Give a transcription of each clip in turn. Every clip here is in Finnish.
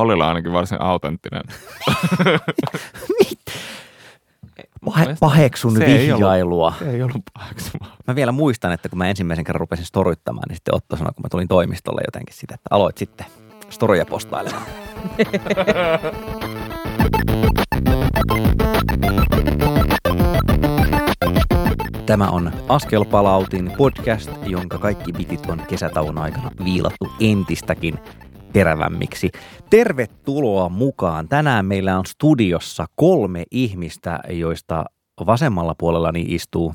Ollilla ainakin varsin autenttinen. Pahe, paheksun Se ei ollut- vihjailua. Se ei ollut. Mä vielä muistan, että kun mä ensimmäisen kerran rupesin storyttamaan, niin sitten Otto sanoi, kun mä tulin toimistolle jotenkin sitä, että aloit sitten storyja postailemaan. Tämä on Askelpalautin podcast, jonka kaikki bitit on kesätauon aikana viilattu entistäkin terävämmiksi. Tervetuloa mukaan. Tänään meillä on studiossa kolme ihmistä, joista vasemmalla puolellani istuu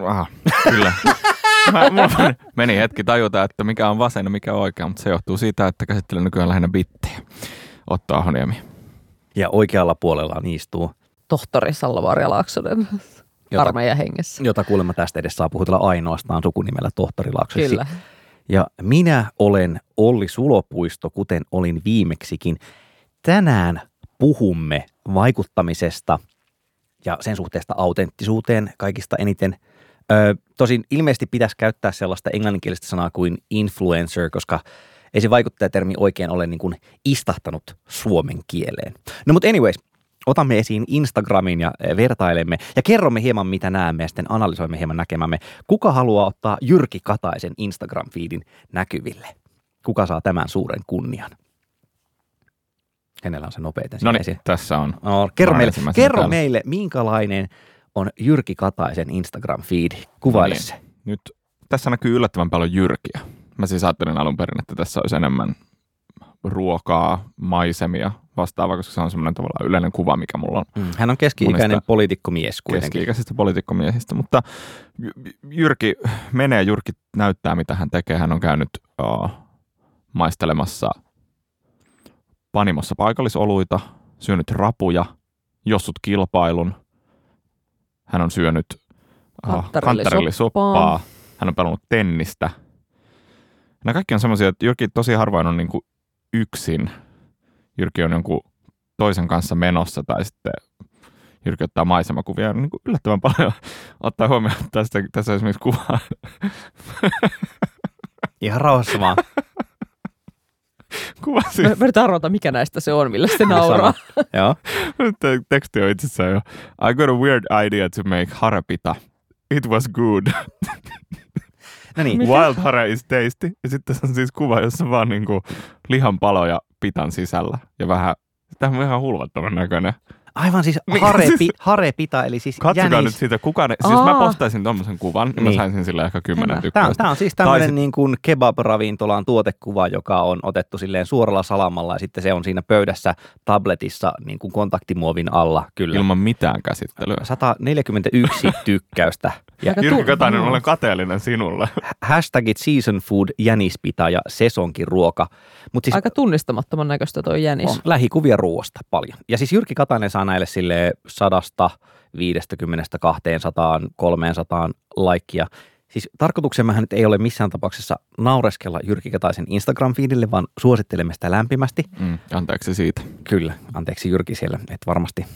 Aha, kyllä. Mä, mulla meni- hetki tajuta, että mikä on vasen ja mikä on oikea, mutta se johtuu siitä, että käsittelen nykyään lähinnä bittejä. Otto Ahoniemi. ja oikealla puolella istuu, tohtori Salvaria Laaksonen Jota- armeijan hengessä. jota kuulemma tästä edes saa puhutella ainoastaan sukunimellä tohtori Laaksonen. Kyllä. Ja minä olen Olli Sulopuisto, kuten olin viimeksikin. Tänään puhumme vaikuttamisesta ja sen suhteesta autenttisuuteen kaikista eniten. Ö, tosin ilmeisesti pitäisi käyttää sellaista englanninkielistä sanaa kuin influencer, koska ei se vaikuttajatermi oikein ole niin kuin istahtanut suomen kieleen. No mutta anyways, otamme esiin Instagramin ja eh, vertailemme ja kerromme hieman mitä näemme ja sitten analysoimme hieman näkemämme. Kuka haluaa ottaa Jyrki Kataisen Instagram-feedin näkyville? Kuka saa tämän suuren kunnian? Kenellä on se nopeiten? No niin, tässä on. No, kerro meille, kerro täällä. meille, minkälainen on Jyrki Kataisen Instagram-feedi? Kuvaile No se. Nyt tässä näkyy yllättävän paljon jyrkiä. Mä siis ajattelin alun perin, että tässä olisi enemmän ruokaa, maisemia vastaavaa, koska se on semmoinen tavallaan yleinen kuva, mikä mulla on Mm. Hän on keski-ikäinen poliitikkomies kuitenkin. keski-ikäisistä poliitikkomiehistä, mutta Jy- Jyrki menee, Jyrki näyttää, mitä hän tekee. Hän on käynyt uh, maistelemassa panimossa paikallisoluita, syönyt rapuja, jossut kilpailun. Hän on syönyt uh, kantarillisoppaa. Hän on pelannut tennistä. Nämä kaikki on semmoisia, että Jyrki tosi harvoin on niin kuin yksin. Jyrki on jonkun toisen kanssa menossa tai sitten Jyrki ottaa maisemakuvia niin kuin yllättävän paljon ottaa huomioon että tästä, tässä on esimerkiksi kuva, Ihan rauhassa vaan. kuva Mä, siis, mä yritän arvata, mikä näistä se on, millä se nauraa. Joo. Teksti on itsessään jo. I got a weird idea to make harapita. It was good. No niin? Wild hare is tasty. Ja sitten se on siis kuva, jossa vaan niinku lihanpaloja pitan sisällä. Ja vähän, tämä on ihan hulvattoman näköinen. Aivan siis harepi, siis- harepita, eli siis Katsokaa jänis. nyt siitä, kuka ne, siis mä Aa. postaisin tommosen kuvan, niin mä saisin sille ehkä kymmenen Tämä- Tämä tykkäystä. on, tämä on siis tämmöinen sit- niin kuin kebab-ravintolan tuotekuva, joka on otettu silleen suoralla salamalla ja sitten se on siinä pöydässä tabletissa niin kuin kontaktimuovin alla. Kyllä. Ilman mitään käsittelyä. 141 tykkäystä. Ja Jyrki Katainen, olen kateellinen sinulle. hashtagit season food, jänispita ja sesonkin ruoka. Mutta siis Aika tunnistamattoman näköistä toi jänis. on lähikuvia ruoasta paljon. Ja siis Jyrki Katainen saa näille sille 150, 200, 300 laikkia. Siis tarkoituksemmehän nyt ei ole missään tapauksessa naureskella Jyrki Kataisen Instagram-fiidille, vaan suosittelemme sitä lämpimästi. Mm, anteeksi siitä. Kyllä, anteeksi Jyrki siellä, että varmasti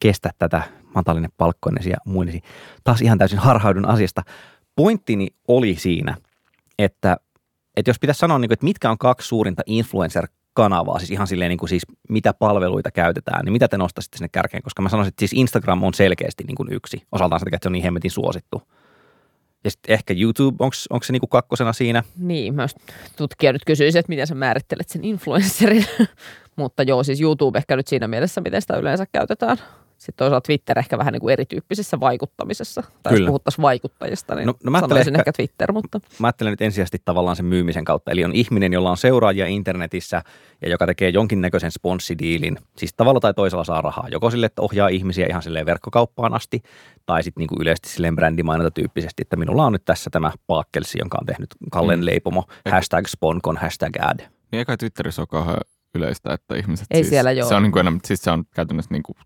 kestä tätä matalinen palkkoinesi ja muinesi. Taas ihan täysin harhaudun asiasta. Pointtini oli siinä, että, että jos pitäisi sanoa, niin että mitkä on kaksi suurinta influencer-kanavaa, siis ihan silleen niin kuin siis mitä palveluita käytetään, niin mitä te nostaisitte sinne kärkeen? Koska mä sanoisin, että siis Instagram on selkeästi niin kuin yksi. Osaltaan takia, että se on niin hemmetin suosittu. Ja sitten ehkä YouTube, onko se niin kuin kakkosena siinä? Niin, myös tutkija nyt kysyisi, että miten sä määrittelet sen influencerin. Mutta joo, siis YouTube ehkä nyt siinä mielessä, miten sitä yleensä käytetään. Sitten toisaalta Twitter ehkä vähän niin kuin erityyppisessä vaikuttamisessa. Tai Kyllä. jos puhuttaisiin vaikuttajista, niin No- no, mä sanoisin ehkä- ehkä Twitter, mutta mä ajattelen nyt ensisijaisesti tavallaan sen myymisen kautta. Eli on ihminen, jolla on seuraajia internetissä ja joka tekee jonkinnäköisen sponssidiilin. Siis tavalla tai toisella saa rahaa. Joko sille, että ohjaa ihmisiä ihan silleen verkkokauppaan asti, tai sitten niinku yleisesti silleen brändimainonta tyyppisesti, että minulla on nyt tässä tämä Paakkelsi, jonka on tehnyt Kallen Mm. leipomo, hashtag sponkon, hashtag ad. Niin eikä Twitterissä ole kauhean yleistä, että ihmiset Ei siis, siellä joo. Se on, niin kuin enemmän, siis se on käytännössä niin kuin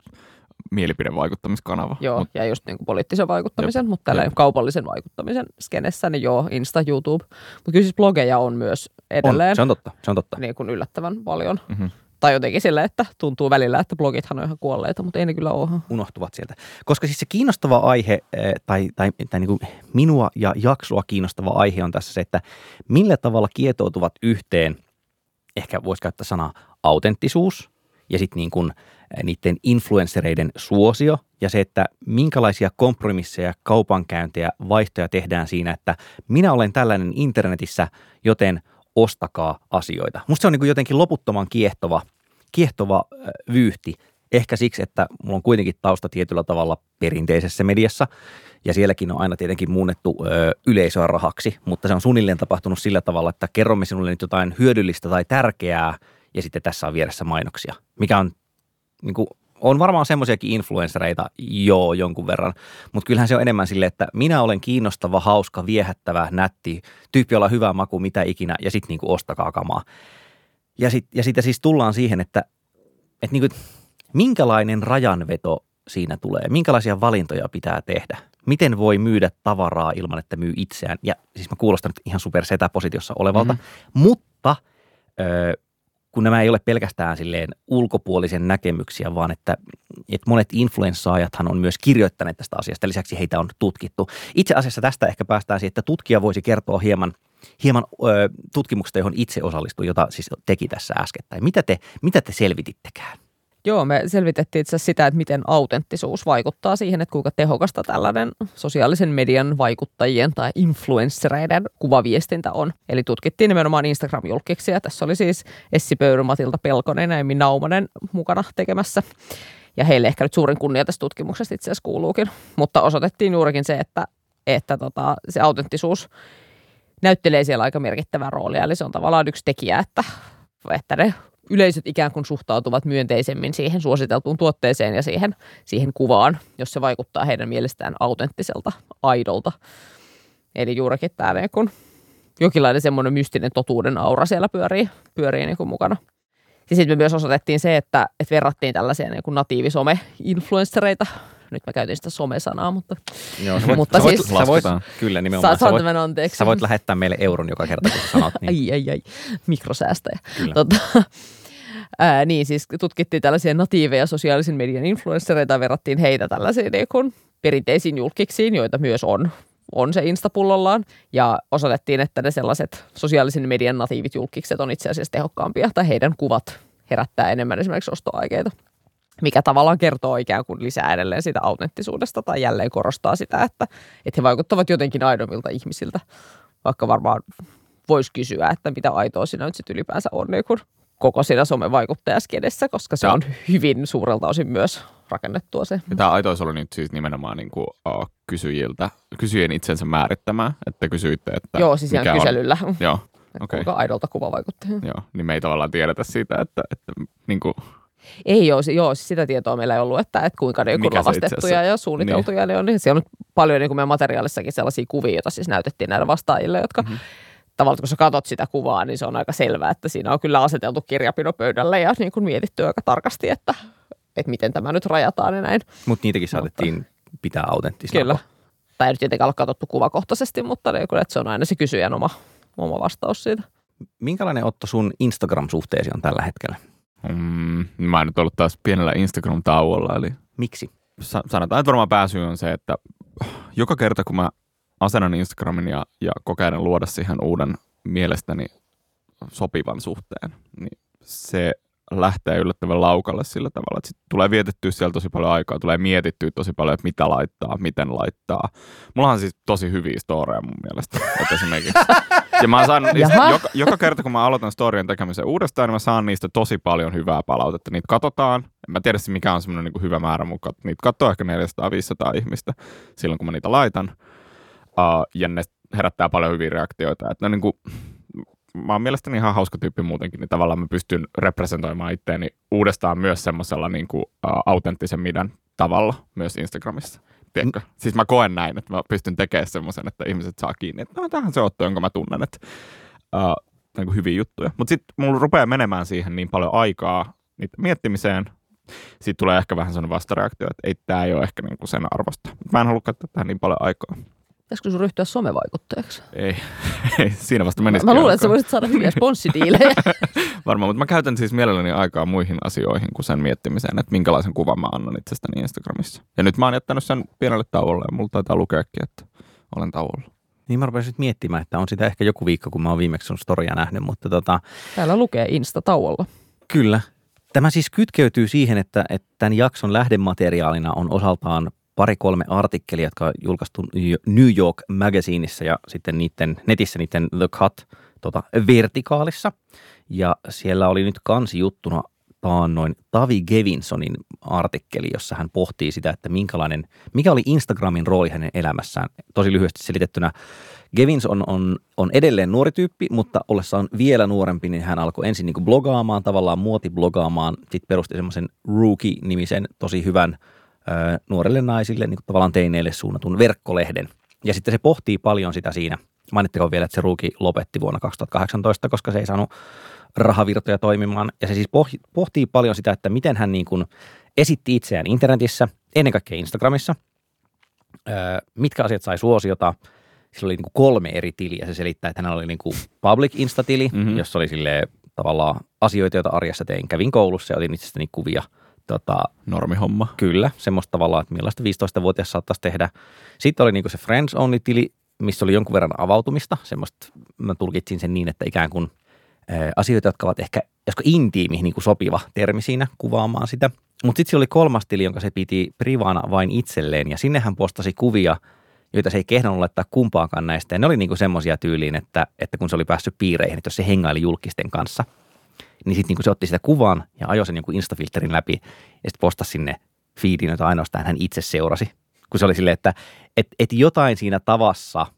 mielipidevaikuttamiskanava. joo, Mut, ja just niin kuin poliittisen vaikuttamisen, Jep, mutta tällä jep. kaupallisen vaikuttamisen skenessä, niin joo, Insta, YouTube. Mutta kyllä siis blogeja on myös edelleen On, se on totta, se on totta. Niin. kuin yllättävän paljon. Mhm. Tai jotenkin sillä, että tuntuu välillä, että blogithan on ihan kuolleita, mutta ei ne kyllä ole. unohtuvat sieltä. Koska siis se kiinnostava aihe, eh, tai, tai, tai niin kuin minua ja jaksoa kiinnostava aihe on tässä se, että millä tavalla kietoutuvat yhteen ehkä voisi käyttää sanaa autenttisuus ja sitten niin kuin niiden influenssereiden suosio ja se, että minkälaisia kompromisseja, kaupankäyntejä, vaihtoja tehdään siinä, että minä olen tällainen internetissä, joten ostakaa asioita. Musta se on niin kuin jotenkin loputtoman kiehtova, kiehtova vyyhti. Ehkä siksi, että mulla on kuitenkin tausta tietyllä tavalla perinteisessä mediassa ja sielläkin on aina tietenkin muunnettu ö, yleisöä rahaksi, mutta se on suunnilleen tapahtunut sillä tavalla, että kerromme sinulle nyt jotain hyödyllistä tai tärkeää ja sitten tässä on vieressä mainoksia, mikä on niin kuin, on varmaan semmoisiakin influenssereita joo jonkun verran, mutta kyllähän se on enemmän sille, että minä olen kiinnostava, hauska, viehättävä, nätti, tyyppi, jolla on hyvä maku, mitä ikinä, ja sitten niin ostakaa kamaa. Ja sitten ja sit, siis tullaan siihen, että, että niin kuin, minkälainen rajanveto siinä tulee, minkälaisia valintoja pitää tehdä, miten voi myydä tavaraa ilman, että myy itseään. Ja siis mä kuulostan nyt ihan super setäpositiossa olevalta, mm-hmm. mutta ö, kun nämä ei ole pelkästään silleen ulkopuolisen näkemyksiä, vaan että, että monet influenssaajathan on myös kirjoittaneet tästä asiasta. Lisäksi heitä on tutkittu. Itse asiassa tästä ehkä päästään siihen, että tutkija voisi kertoa hieman, hieman ö, tutkimuksesta, johon itse osallistui, jota siis teki tässä äskettäin. Mitä te, mitä te selvitittekään? Joo, me selvitettiin itse sitä, että miten autenttisuus vaikuttaa siihen, että kuinka tehokasta tällainen sosiaalisen median vaikuttajien tai influenssereiden kuvaviestintä on. Eli tutkittiin nimenomaan Instagram-julkiksia. Tässä oli siis Essi Pöyry, Matilta Pelkonen ja Emmi Naumanen mukana tekemässä. Ja heille ehkä nyt suurin kunnia tästä tutkimuksesta itse asiassa kuuluukin. Mutta osoitettiin juurikin se, että, että tota, se autenttisuus näyttelee siellä aika merkittävää roolia. Eli se on tavallaan yksi tekijä, että, että ne yleisöt ikään kuin suhtautuvat myönteisemmin siihen suositeltuun tuotteeseen ja siihen, siihen kuvaan, jos se vaikuttaa heidän mielestään autenttiselta, aidolta. Eli juurikin tämä niin kun jokinlainen semmoinen mystinen totuuden aura siellä pyörii, pyörii niin kuin mukana. Ja sitten me myös osoitettiin se, että, että verrattiin tällaisia niin kuin natiivisome-influenssereita nyt mä käytin sitä somesanaa, mutta, Joo, sä voit, mutta sä voit, siis, sä voit, kyllä nimenomaan. Sä, sä, voit, anteeksi. sä voit lähettää meille euron joka kerta, kun sanot. Niin. ai, ai, ai, mikrosäästäjä. Tota, ää, niin, siis tutkittiin tällaisia natiiveja sosiaalisen median influenssereita verrattiin heitä tällaisiin niin kuin perinteisiin julkiksiin, joita myös on on se Instapullollaan. Ja osoitettiin, että ne sellaiset sosiaalisen median natiivit julkikset on itse asiassa tehokkaampia, tai heidän kuvat herättää enemmän esimerkiksi ostoaikeita mikä tavallaan kertoo ikään kuin lisää edelleen sitä autenttisuudesta tai jälleen korostaa sitä, että, että he vaikuttavat jotenkin aidomilta ihmisiltä, vaikka varmaan voisi kysyä, että mitä aitoa siinä nyt sitten ylipäänsä on niin kuin koko siinä somevaikuttajaskedessä, koska se on hyvin suurelta osin myös rakennettua se. Ja tämä aitous oli nyt siis nimenomaan niin kuin, uh, kysyjiltä, kysyjien itsensä määrittämää, että kysyitte, että Joo, siis ihan kyselyllä. On, joo, okay. kuinka aidolta kuva vaikuttaa. Joo, niin me ei tavallaan tiedetä siitä, että, että niin kuin, ei ole, joo, siis sitä tietoa meillä ei ollut, että, että kuinka niin kuin lavastettuja ja suunniteltuja niin. ne on. Niin siellä on paljon niin kuin meidän materiaalissakin sellaisia kuvia, joita siis näytettiin näille vastaajille, jotka mm-hmm. Tavallaan kun sä katsot sitä kuvaa, niin se on aika selvää, että siinä on kyllä aseteltu kirjapino pöydälle ja niin kuin mietitty aika tarkasti, että, että miten tämä nyt rajataan ja näin. Mut niitäkin saatettiin mutta, pitää autenttisena. Kyllä. Tai ei nyt tietenkään ole katsottu kuvakohtaisesti, mutta niin kuin, että se on aina se kysyjän oma, oma vastaus siitä. Minkälainen Otto sun Instagram-suhteesi on tällä hetkellä? Mm, mä en nyt ollut taas pienellä Instagram-tauolla. Eli Miksi? Sanotaan, että varmaan pääsy on se, että joka kerta kun mä asennan Instagramin ja, ja kokeilen luoda siihen uuden mielestäni sopivan suhteen, niin se lähtee yllättävän laukalle sillä tavalla, että sit tulee vietettyä siellä tosi paljon aikaa, tulee mietittyä tosi paljon, että mitä laittaa, miten laittaa. Mulla on siis tosi hyviä storeja mun mielestä, että esimerkiksi. Ja mä saan joka, joka, kerta, kun mä aloitan storien tekemisen uudestaan, niin mä saan niistä tosi paljon hyvää palautetta. Niitä katsotaan. En mä tiedä, mikä on semmoinen niin hyvä määrä mukaan. Niitä katsoo ehkä 400-500 ihmistä silloin, kun mä niitä laitan. Uh, ja ne herättää paljon hyviä reaktioita. Että ne niin kuin, mä oon mielestäni ihan hauska tyyppi muutenkin, niin tavallaan mä pystyn representoimaan itteeni uudestaan myös semmoisella niin kuin, uh, autenttisen meidän tavalla myös Instagramissa. Tiedätkö? Mm. Siis mä koen näin, että mä pystyn tekemään semmoisen, että ihmiset saa kiinni, että no, tähän se Otto, jonka mä tunnen, että uh, niin kuin hyviä juttuja. Mutta sitten mulla rupeaa menemään siihen niin paljon aikaa niitä miettimiseen, sitten tulee ehkä vähän sellainen vastareaktio, että ei tämä ei ole ehkä niin kuin sen arvosta. Mä en halua käyttää tähän niin paljon aikaa. Pitäisikö sun ryhtyä somevaikuttajaksi? Ei, ei siinä vasta menisi. Mä, mä luulen, että sä voisit saada hyviä sponssidiilejä. Varmaan, mutta mä käytän siis mielelläni aikaa muihin asioihin kuin sen miettimiseen, että minkälaisen kuvan mä annan itsestäni Instagramissa. Ja nyt mä oon jättänyt sen pienelle tauolle ja mulla taitaa lukeakin, että olen tauolla. Niin mä rupesin nyt miettimään, että on sitä ehkä joku viikko, kun mä oon viimeksi sun storia nähnyt, mutta tota, Täällä lukee Insta-tauolla. Kyllä. Tämä siis kytkeytyy siihen, että, että tämän jakson lähdemateriaalina on osaltaan pari-kolme artikkelia, jotka on julkaistu New York Magazineissa ja sitten niiden, netissä niiden The Cut tota, vertikaalissa. Ja siellä oli nyt kansi juttuna taannoin Tavi Gevinsonin artikkeli, jossa hän pohtii sitä, että minkälainen, mikä oli Instagramin rooli hänen elämässään. Tosi lyhyesti selitettynä, Gevins on, on, on edelleen nuori tyyppi, mutta ollessaan vielä nuorempi, niin hän alkoi ensin niin blogaamaan, tavallaan muotiblogaamaan, sitten perusti semmoisen Rookie-nimisen tosi hyvän nuorille naisille, niin tavallaan teineille suunnatun verkkolehden. Ja sitten se pohtii paljon sitä siinä. Mainittakoon vielä, että se Rookie lopetti vuonna 2018, koska se ei saanut rahavirtoja toimimaan. Ja se siis pohtii paljon sitä, että miten hän niin kuin esitti itseään internetissä, ennen kaikkea Instagramissa, mitkä asiat sai suosiota. Sillä oli niin kuin kolme eri tiliä. Se selittää, että hänellä oli niin kuin public insta-tili, mm-hmm. jossa oli sille tavallaan asioita, joita arjessa tein. Kävin koulussa ja otin itsestäni kuvia. Tota, Normihomma. Kyllä, semmoista tavallaan, että millaista 15-vuotias saattaisi tehdä. Sitten oli niin kuin se Friends Only-tili, missä oli jonkun verran avautumista. Semmoista, mä tulkitsin sen niin, että ikään kuin asioita, jotka ovat ehkä, josko intiimi niin kuin sopiva termi siinä kuvaamaan sitä. Mutta sitten oli kolmas tili, jonka se piti privana vain itselleen ja sinne hän postasi kuvia, joita se ei kehdannut laittaa kumpaakaan näistä. Ja ne oli niinku semmoisia tyyliin, että, että kun se oli päässyt piireihin, että jos se hengaili julkisten kanssa, niin sitten niinku se otti sitä kuvan ja ajoi sen niinku Instafilterin läpi ja sitten postasi sinne feediin, jota ainoastaan hän itse seurasi. Kun se oli silleen, että et, et jotain siinä tavassa –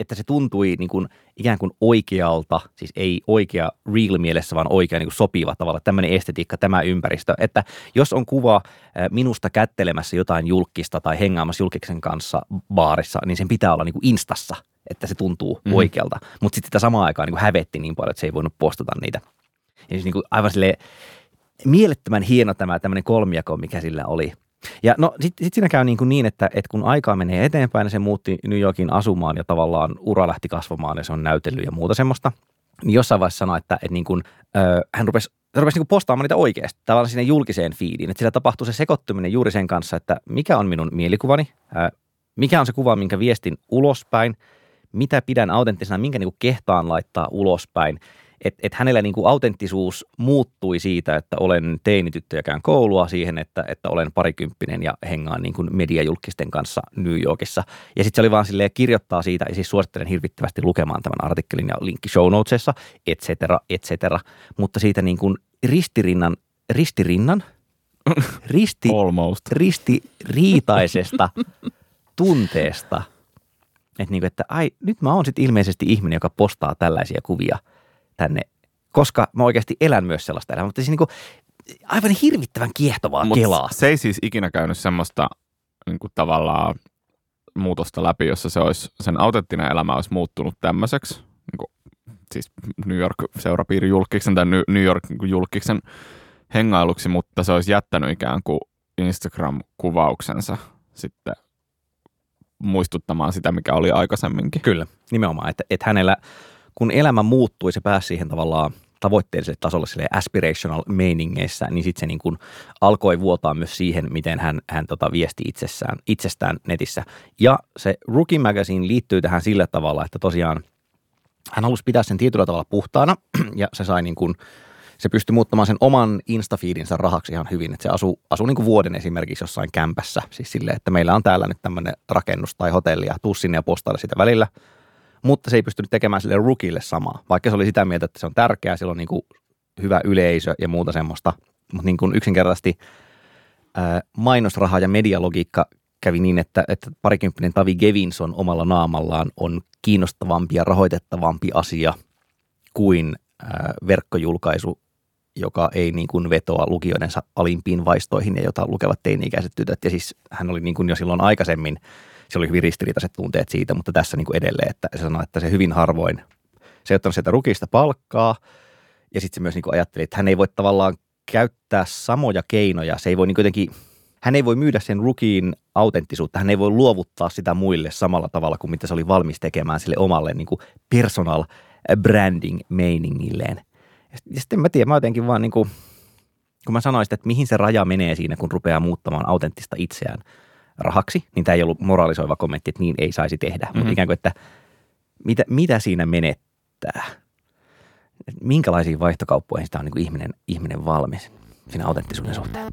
että se tuntui niin kuin ikään kuin oikealta, siis ei oikea real mielessä, vaan oikea niin kuin sopiva tavalla, tämmöinen estetiikka, tämä ympäristö. Että jos on kuva minusta kättelemässä jotain julkista tai hengaamassa julkiksen kanssa baarissa, niin sen pitää olla niin kuin instassa, että se tuntuu mm. oikealta. Mutta sitten sitä samaan aikaan niin hävetti niin paljon, että se ei voinut postata niitä. Ja siis niin kuin aivan sille mielettömän hieno tämä tämmöinen kolmiako, mikä sillä oli – ja no sitten sit siinä käy niin, kuin niin että, että kun aikaa menee eteenpäin, niin se muutti New Yorkin asumaan ja tavallaan ura lähti kasvamaan ja se on näytellyt ja muuta semmoista. Niin jossain vaiheessa sanoi, että, että niin kuin, äh, hän rupesi se rupesi niin postaamaan niitä oikeasti, tavallaan sinne julkiseen feediin. Että sillä tapahtui se sekoittuminen juuri sen kanssa, että mikä on minun mielikuvani, mikä on se kuva, minkä viestin ulospäin, mitä pidän autenttisena, minkä niin kuin kehtaan laittaa ulospäin – että et hänellä niin kuin autenttisuus muuttui siitä, että olen teinityttö ja käyn koulua siihen, että, että olen parikymppinen ja hengaan niin kuin mediajulkisten kanssa New Yorkissa. Ja sitten se oli vaan silleen kirjoittaa siitä, ja siis suosittelen hirvittävästi lukemaan tämän artikkelin ja linkki show notesissa, et cetera, et cetera. Mutta siitä niin kuin ristirinnan, ristirinnan, risti, Almost. ristiriitaisesta tunteesta, että, niin kuin, että ai, nyt mä oon sitten ilmeisesti ihminen, joka postaa tällaisia kuvia – tänne, koska mä oikeasti elän myös sellaista elämää. Mutta siis niin kuin, aivan hirvittävän kiehtovaa Mut kelaa. Se ei siis ikinä käynyt semmoista niin kuin tavallaan muutosta läpi, jossa se olisi, sen autenttinen elämä olisi muuttunut tämmöiseksi, niin kuin, siis New York seurapiiri julkiksen tai New York niin julkiksen hengailuksi, mutta se olisi jättänyt ikään kuin Instagram-kuvauksensa sitten muistuttamaan sitä, mikä oli aikaisemminkin. Kyllä, nimenomaan, että, että hänellä – kun elämä muuttui, se pääsi siihen tavallaan tavoitteelliselle tasolle sille aspirational meiningeissä, niin sitten se niin kuin alkoi vuotaa myös siihen, miten hän, hän tota viesti itsessään, itsestään netissä. Ja se Rookie Magazine liittyy tähän sillä tavalla, että tosiaan hän halusi pitää sen tietyllä tavalla puhtaana ja se sai niin kuin, se pystyi muuttamaan sen oman Instafeedinsä rahaksi ihan hyvin, että se asuu, asuu niin kuin vuoden esimerkiksi jossain kämpässä, siis silleen, että meillä on täällä nyt tämmöinen rakennus tai hotelli ja tuu sinne ja postaile sitä välillä – mutta se ei pystynyt tekemään sille rookille samaa, vaikka se oli sitä mieltä, että se on tärkeää, sillä on niin kuin hyvä yleisö ja muuta semmoista, mutta niin yksinkertaisesti ää, mainosraha ja medialogiikka kävi niin, että, että parikymppinen Tavi Gevinson omalla naamallaan on kiinnostavampi ja rahoitettavampi asia kuin verkkojulkaisu, joka ei niin kuin vetoa lukijoidensa alimpiin vaistoihin ja jota lukevat teini-ikäiset tytöt. Ja siis hän oli niin kuin jo silloin aikaisemmin – se oli hyvin ristiriitaiset tunteet siitä, mutta tässä niin kuin edelleen, että se sanoi, että se hyvin harvoin, se ei ottanut sieltä rukista palkkaa ja sitten se myös niin kuin ajatteli, että hän ei voi tavallaan käyttää samoja keinoja, se ei voi niin jotenkin, hän ei voi myydä sen rukiin autenttisuutta, hän ei voi luovuttaa sitä muille samalla tavalla kuin mitä se oli valmis tekemään sille omalle niin kuin personal branding meiningilleen. Ja sitten mä tiedän, mä jotenkin vaan niin kuin, kun mä sanoisin, että mihin se raja menee siinä, kun rupeaa muuttamaan autenttista itseään – rahaksi, niin tämä ei ollut moralisoiva kommentti, että niin ei saisi tehdä, mm-hmm. mutta ikään kuin, että mitä, mitä siinä menettää? Et Minkälaisiin vaihtokauppoihin sitä on niin kuin ihminen, ihminen valmis siinä autenttisuuden suhteen?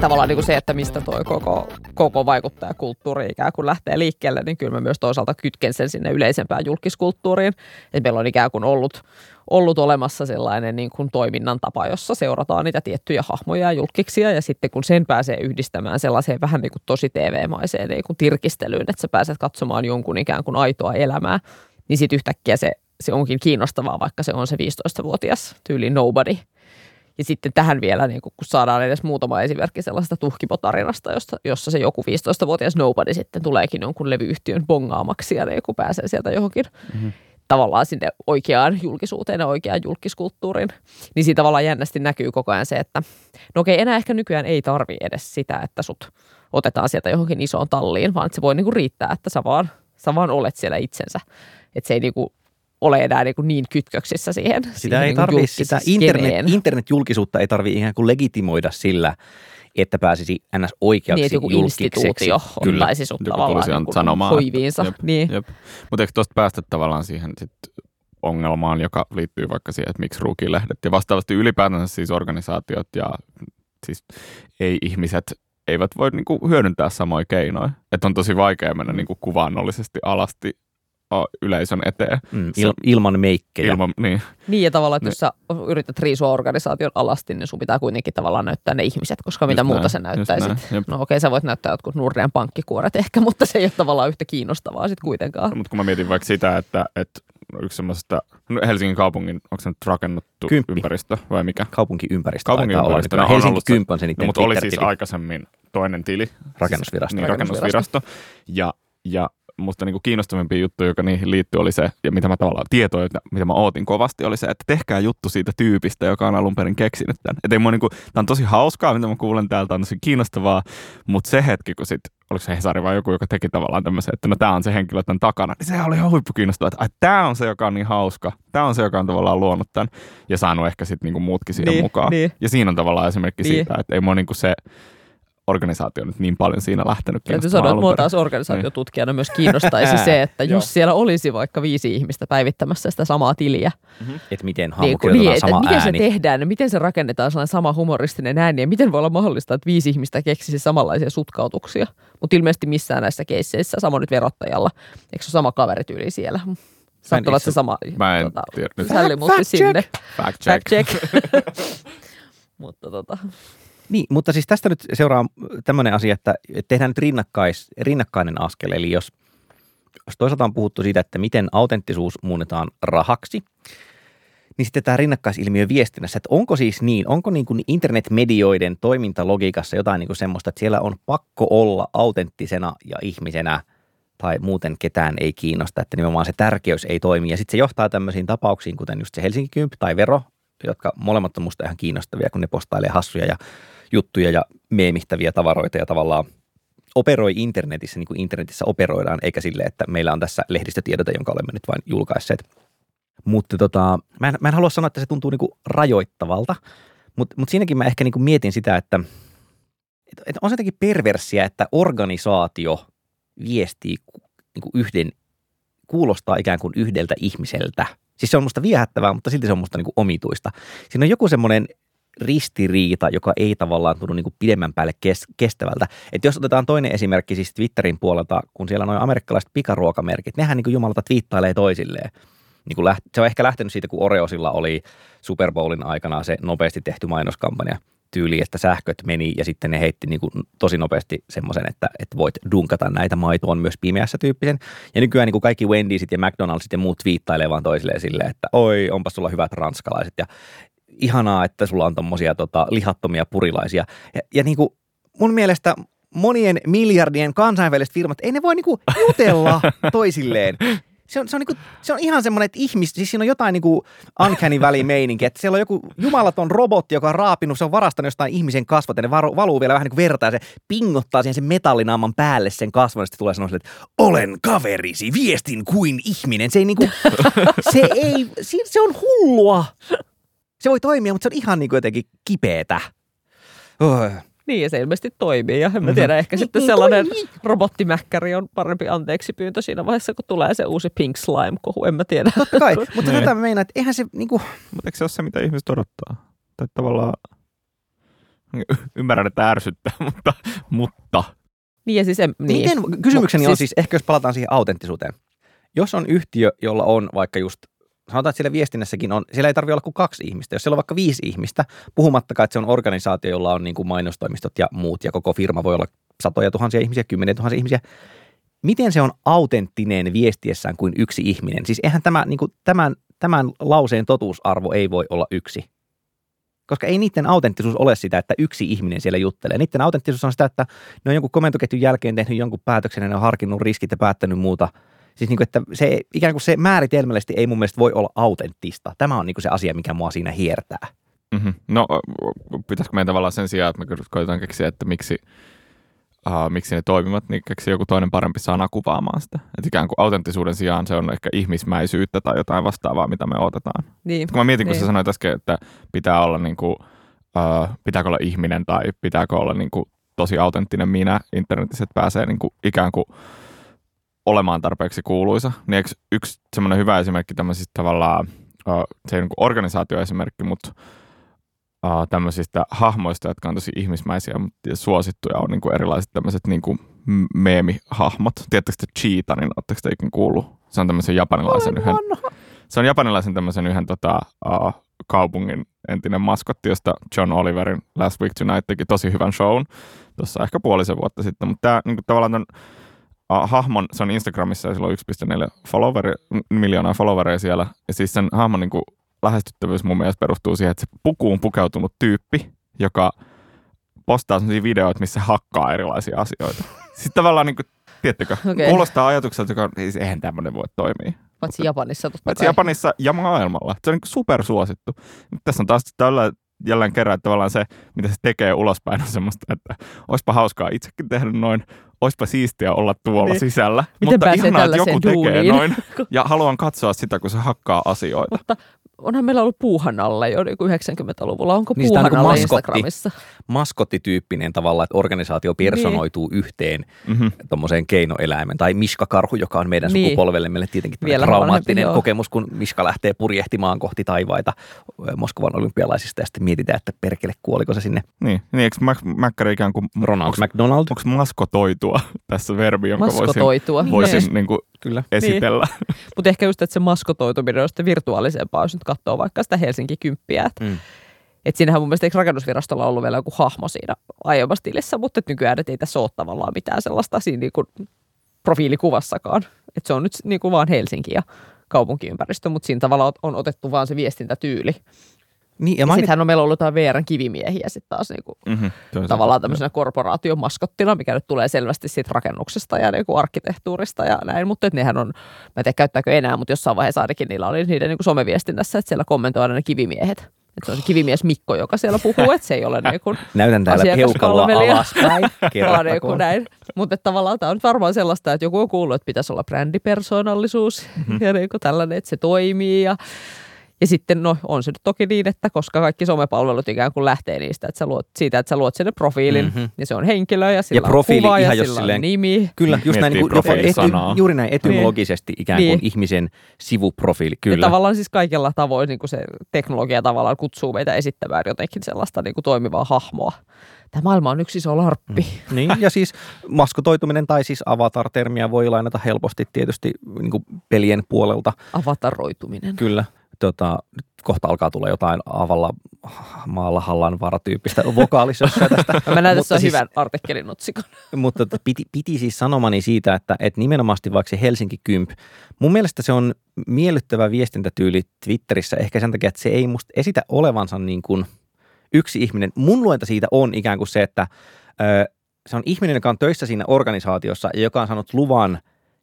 Tavallaan niin kuin se, että mistä tuo koko, koko vaikuttajakulttuuri ikään kuin lähtee liikkeelle, niin kyllä mä myös toisaalta kytken sen sinne yleisempään julkiskulttuuriin. Että meillä on ikään kuin ollut, ollut olemassa sellainen niin kuin toiminnan tapa, jossa seurataan niitä tiettyjä hahmoja ja julkiksia, ja sitten kun sen pääsee yhdistämään sellaiseen vähän niin kuin tosi TV-maiseen niin kuin tirkistelyyn, että sä pääset katsomaan jonkun ikään kuin aitoa elämää, niin sitten yhtäkkiä se, se onkin kiinnostavaa, vaikka se on se 15-vuotias tyyli nobody. Ja sitten tähän vielä, niin kun saadaan edes muutama esimerkki sellaista tuhkipotarinasta, jossa, jossa se joku 15-vuotias nobody sitten tuleekin jonkun levyyhtiön bongaamaksi ja niin kun pääsee sieltä johonkin mm-hmm. tavallaan sinne oikeaan julkisuuteen ja oikeaan julkiskulttuuriin. Niin siinä tavallaan jännästi näkyy koko ajan se, että no okei, enää ehkä nykyään ei tarvi edes sitä, että sut otetaan sieltä johonkin isoon talliin, vaan että se voi niin kuin riittää, että sä vaan, sä vaan olet siellä itsensä. Että se ei niin kuin ole enää niin, kuin niin kytköksissä siihen. Sitä siihen ei niin sitä julkisskeneen. internet, internetjulkisuutta ei tarvitse ikään kuin legitimoida sillä, että pääsisi ns. oikeaksi Niin, joku julkiseksi. instituutio Kyllä. ottaisi sut Joku tavallaan niin sanomaan, hoiviinsa. että- Niin. Jep. Mutta eikö tuosta päästä tavallaan siihen sit ongelmaan, joka liittyy vaikka siihen, että miksi ruukilehdet ja vastaavasti ylipäätänsä siis organisaatiot ja siis ei-ihmiset eivät voi niinku hyödyntää samoja keinoja. Että on tosi vaikea mennä niinku kuvaannollisesti alasti yleisön eteen. Mm, il, ilman meikkejä. Ilman, niin, Niin ja tavallaan, että Ne- jos sä yrität riisua organisaation alasti, niin sun pitää kuitenkin tavallaan näyttää ne ihmiset, koska mitä Just muuta näin, sä näyttäisit. näin, jep. No okei, sä voit näyttää jotkut Nurrian pankkikuoret ehkä, mutta se ei ole tavallaan yhtä kiinnostavaa sitten kuitenkaan. mutta kun mä mietin vaikka sitä, että, että yksi semmoisesta no Helsingin kaupungin, onko se nyt rakennettu Kymppi. ympäristö vai mikä? Kaupunkiympäristö. Kaupungiympäristö, taitaa olla. on Helsinki ollut se- Kymp on se No, niiden mutta oli siis aikaisemmin toinen tili. Rakennusvirasto. Niin, Rakennusvirasto. rakennusvirasto. Ja, ja musta niinku kiinnostavimpia juttuja, joka niihin liittyy, oli se, ja mitä mä tavallaan tietoa, että mitä mä ootin kovasti, oli se, että tehkää juttu siitä tyypistä, joka on alun perin keksinyt tämän. Et ei mua niinku, tää on tosi hauskaa, mitä mä kuulen täältä, on tosi kiinnostavaa, mutta se hetki, kun sit, oliko se Hesari vai joku, joka teki tavallaan tämmöisen, että no tää on se henkilö tämän takana, niin sehän oli ihan huippukiinnostavaa, että ai, tää on se, joka on niin hauska, tää on se, joka on tavallaan luonut tämän, ja saanut ehkä sitten niinku muutkin siihen Niin, mukaan. niin. Ja siinä on tavallaan esimerkki Niin. siitä, että ei mua niinku se organisaatio nyt niin paljon siinä lähtenyt Täytyy sanoa, että mua taas organisaatiotutkijana myös kiinnostaisi se, että Joo. jos siellä olisi vaikka viisi ihmistä päivittämässä sitä samaa tiliä, Että miten niin, kun- niin, sama miten ääni. se tehdään, miten se rakennetaan sellainen sama humoristinen ääni ja miten voi olla mahdollista, että viisi ihmistä keksisi samanlaisia sutkautuksia. Mutta ilmeisesti missään näissä keisseissä, sama nyt verottajalla, eikö se ole sama kaverityyli siellä? Saattaa olla se sama. Mä en tota, tiedä Fact check. sinne. Fact check. Fact check. Mutta tota, Niin, mutta siis tästä nyt seuraa tämmöinen asia, että tehdään nyt rinnakkais, rinnakkainen askel. Eli jos, jos toisaalta on puhuttu siitä, että miten autenttisuus muunnetaan rahaksi, niin sitten tämä rinnakkaisilmiö viestinnässä, että onko siis niin, onko niin kuin internetmedioiden toimintalogiikassa jotain niin kuin semmoista, että siellä on pakko olla autenttisena ja ihmisenä tai muuten ketään ei kiinnosta, että nimenomaan se tärkeys ei toimi. Ja sitten se johtaa tämmöisiin tapauksiin, kuten just se Helsinki Kymp tai Vero, jotka molemmat on musta ihan kiinnostavia, kun ne postailee hassuja ja juttuja ja meemittäviä tavaroita ja tavallaan operoi internetissä niin kuin internetissä operoidaan, eikä sille, että meillä on tässä lehdistötiedote, jonka olemme nyt vain julkaisseet. Mutta tota, mä, en, mä en halua sanoa, että se tuntuu niin kuin rajoittavalta, mutta mut siinäkin mä ehkä niin kuin mietin sitä, että, että, että on se jotenkin perversiä, että organisaatio viestii niin kuin yhden, kuulostaa ikään kuin yhdeltä ihmiseltä. Siis se on musta viehättävää, mutta silti se on musta niin kuin omituista. Siinä on joku semmoinen ristiriita, joka ei tavallaan tunnu niin kuin pidemmän päälle kes- kestävältä. Et jos otetaan toinen esimerkki siis Twitterin puolelta, kun siellä noin amerikkalaiset pikaruokamerkit, nehän niin kuin jumalata twiittailee toisilleen. Niin kuin läht- se on ehkä lähtenyt siitä, kun Oreosilla oli Super Bowlin aikana se nopeasti tehty mainoskampanja tyyli, että sähköt meni ja sitten ne heitti niin kuin tosi nopeasti semmoisen, että, että voit dunkata näitä maitoon myös pimeässä tyyppisen. Ja nykyään niin kuin kaikki Wendysit ja McDonaldsit ja muut viittailee vaan toisilleen silleen, että oi, onpas sulla hyvät ranskalaiset ja ihanaa, että sulla on tommosia tota, lihattomia purilaisia. Ja, ja niin kuin mun mielestä monien miljardien kansainväliset firmat, ei ne voi niinku jutella toisilleen. Se on, se, on niinku, se on ihan semmoinen, että ihmis, siis siinä on jotain niinku uncanny valley meininki, että siellä on joku jumalaton robotti, joka on raapinut, se on varastanut jostain ihmisen kasvot ja ne varu, valuu vielä vähän niin kuin vertaa ja se pingottaa siihen sen metallinaaman päälle sen kasvon ja sitten tulee sanoa että olen kaverisi, viestin kuin ihminen. Se ei niinku, se ei, se on hullua. Se voi toimia, mutta se on ihan niin kuin jotenkin kipeetä. Oh. Niin, ja se ilmeisesti toimii. Ja en mä tiedä, ehkä Niin, sitten sellainen robottimäkkäri on parempi anteeksi pyyntö siinä vaiheessa, kun tulee se uusi Pink Slime-kohu. En mä tiedä. Totta kai, mutta Niin. tätä mä meinaan, että eihän se niinku, Mutta eikö se ole se, mitä ihmiset odottaa? Tai tavallaan ymmärrän, että ärsyttää, mutta, mutta Niin, ja siis en, niin. Miten, kysymykseni Mut on siis, ehkä jos palataan siihen autenttisuuteen. Jos on yhtiö, jolla on vaikka just, sanotaan, että siellä viestinnässäkin on, siellä ei tarvitse olla kuin kaksi ihmistä. Jos siellä on vaikka viisi ihmistä, puhumattakaan, että se on organisaatio, jolla on niin kuin mainostoimistot ja muut, ja koko firma voi olla satoja tuhansia ihmisiä, kymmeniä tuhansia ihmisiä. Miten se on autenttinen viestiessään kuin yksi ihminen? Siis eihän tämä, niin kuin tämän, tämän lauseen totuusarvo ei voi olla yksi. Koska ei niiden autenttisuus ole sitä, että yksi ihminen siellä juttelee. Niiden autenttisuus on sitä, että ne on jonkun komentoketjun jälkeen tehnyt jonkun päätöksen ja ne on harkinnut riskit ja päättänyt muuta. Siis niin kuin, että se, ikään kuin se määritelmällisesti ei mun mielestä voi olla autenttista. Tämä on niin kuin se asia, mikä mua siinä hiertää. mm-hmm. no pitäisikö meidän tavallaan sen sijaan, että me koitetaan keksiä, että miksi, uh, miksi ne toimivat, niin keksiä joku toinen parempi sana kuvaamaan sitä. Että ikään kuin autenttisuuden sijaan se on ehkä ihmismäisyyttä tai jotain vastaavaa, mitä me odotetaan. niin. Kun mä mietin, kun Niin. sä sanoit äsken, että pitää olla niin kuin, uh, pitääkö olla ihminen tai pitääkö olla niin kuin tosi autenttinen minä internetissä, että pääsee niin kuin ikään kuin olemaan tarpeeksi kuuluisa, niin eikö yksi semmoinen hyvä esimerkki tämmöisistä tavallaan, se ei niin kuin organisaatioesimerkki, mutta tämmöisistä hahmoista, jotka on tosi ihmismäisiä mutta ja suosittuja, on niin kuin erilaiset tämmöiset niin kuin meemihahmot. Tiedättekö te Cheetah, niin oletteko te ikinä kuullut? Se on tämmöisen japanilaisen yhden se on japanilaisen tämmöisen yhden tota, uh, kaupungin entinen maskotti, josta John Oliverin Last Week Tonight teki tosi hyvän shown tuossa ehkä puolisen vuotta sitten. Mutta tämä niin tavallaan ton, uh, hahmon, se on Instagramissa ja sillä on 1,4 followeri, miljoonaa followeria siellä. Ja siis sen hahmon niin kuin, lähestyttävyys mun mielestä perustuu siihen, että se pukuun pukeutunut tyyppi, joka postaa sellaisia videoita, missä hakkaa erilaisia asioita. Sitten tavallaan, niin kuin, tiedättekö, Okei. okay. kuulostaa ajatukselta, joka siis eihän tämmöinen voi toimia. Paitsi Japanissa totta Paitsi. Japanissa ja maailmalla. Se on niin supersuosittu. Nyt tässä on taas tällä jälleen kerran, että tavallaan se, mitä se tekee ulospäin, on semmoista, että olisipa hauskaa itsekin tehdä noin, olisipa siistiä olla tuolla Niin. sisällä. Miten mutta ihanaa, että joku tällaiseen tekee duuniin? noin. Ja haluan katsoa sitä, kun se hakkaa asioita. Mutta onhan meillä ollut puuhanalle jo niin kuin 90-luvulla. Onko Niin sitä on puuhanalle niin kuin maskotti. Instagramissa? Maskottityyppinen tavalla, että organisaatio personoituu Niin. yhteen Mm-hmm. tuommoiseen keinoeläimen. Tai Miska-karhu, joka on meidän Niin. sukupolvelle meille tietenkin Vielä traumaattinen vanhempi, kokemus, kun Miska lähtee purjehtimaan kohti taivaita Moskovan olympialaisista ja sitten mietitään, että perkele kuoliko se sinne Niin, niin eikö Mac- Mäkkäri ikään kuin, Ronald onko, McDonald. onko maskotoitua tässä verbi, jonka voisin, Maskotoitua. voisin niin kuin Kyllä. esitellä? Mutta ehkä just, että se maskotoituminen on sitten virtuaalisempaa, jos nyt katsoo vaikka sitä Helsinki kymppiä. Että Mm. et siinähän mun mielestä eikö rakennusvirastolla ollut vielä joku hahmo siinä aiemmassa tilissä, mutta et nykyään et ei tässä ole tavallaan mitään sellaista siinä niinku profiilikuvassakaan. Että se on nyt niinku vaan Helsinki ja kaupunkiympäristö, mutta siinä tavalla on otettu vaan se viestintätyyli. Niin, ja Ja sittenhän on meillä ollut jotain VRn kivimiehiä sitten taas niinku Mm-hmm. tavallaan tämmöisenä korporaation maskottina, mikä nyt tulee selvästi siitä rakennuksesta ja niinku arkkitehtuurista ja näin, mutta nehän on, mä en tiedä käyttääkö enää, mutta jossain vaiheessa ainakin niillä oli niiden niinku someviestinnässä, että siellä kommentoidaan ne kivimiehet. Että se on se kivimies Mikko, joka siellä puhuu, että se ei ole niinku näytän täällä peukaloa asiakaspalvelija. alaspäin. vaan niinku Kerrattakoon. näin. Mutta tavallaan tämä on varmaan sellaista, että joku on kuullut, että pitäisi olla brändipersoonallisuus mm-hmm. ja niinku tällainen, että se toimii ja ja sitten no, on se nyt toki niin, että koska kaikki somepalvelut ikään kuin lähtee niistä, että sä luot, siitä, että sä luot sinne profiilin, Mhm. mm-hmm. ja se on henkilö, ja sillä profiili on kuva, ja ihan jos sillä silleen- on nimi. Kyllä, just näin, niin kuin, jopa ety, juuri näin etymologisesti ikään kuin Niin. ihmisen sivuprofiili. Kyllä. Ja tavallaan siis kaikella tavoin niin kuin se teknologia tavallaan kutsuu meitä esittämään jotenkin sellaista niin kuin toimivaa hahmoa. Tämä maailma on yksi iso larppi. Mm. Niin, ja siis maskotoituminen tai siis avatar-termiä voi lainata helposti tietysti niin kuin pelien puolelta. Avataroituminen. Kyllä. Tota, nyt kohta alkaa tulla jotain avalla maalla hallan varatyyppistä vokaalisessa tästä. Mä tässä siis- hyvän artikkelin otsikon. Mutta tota, piti, piti siis sanomani siitä, että, että nimenomaan vaikka se Helsinki Kymp, mun mielestä se on miellyttävä viestintätyyli Twitterissä ehkä sen takia, että se ei musta esitä olevansa niin kuin yksi ihminen. Mun luenta siitä on ikään kuin se, että ö, se on ihminen, joka on töissä siinä organisaatiossa ja joka on saanut luvan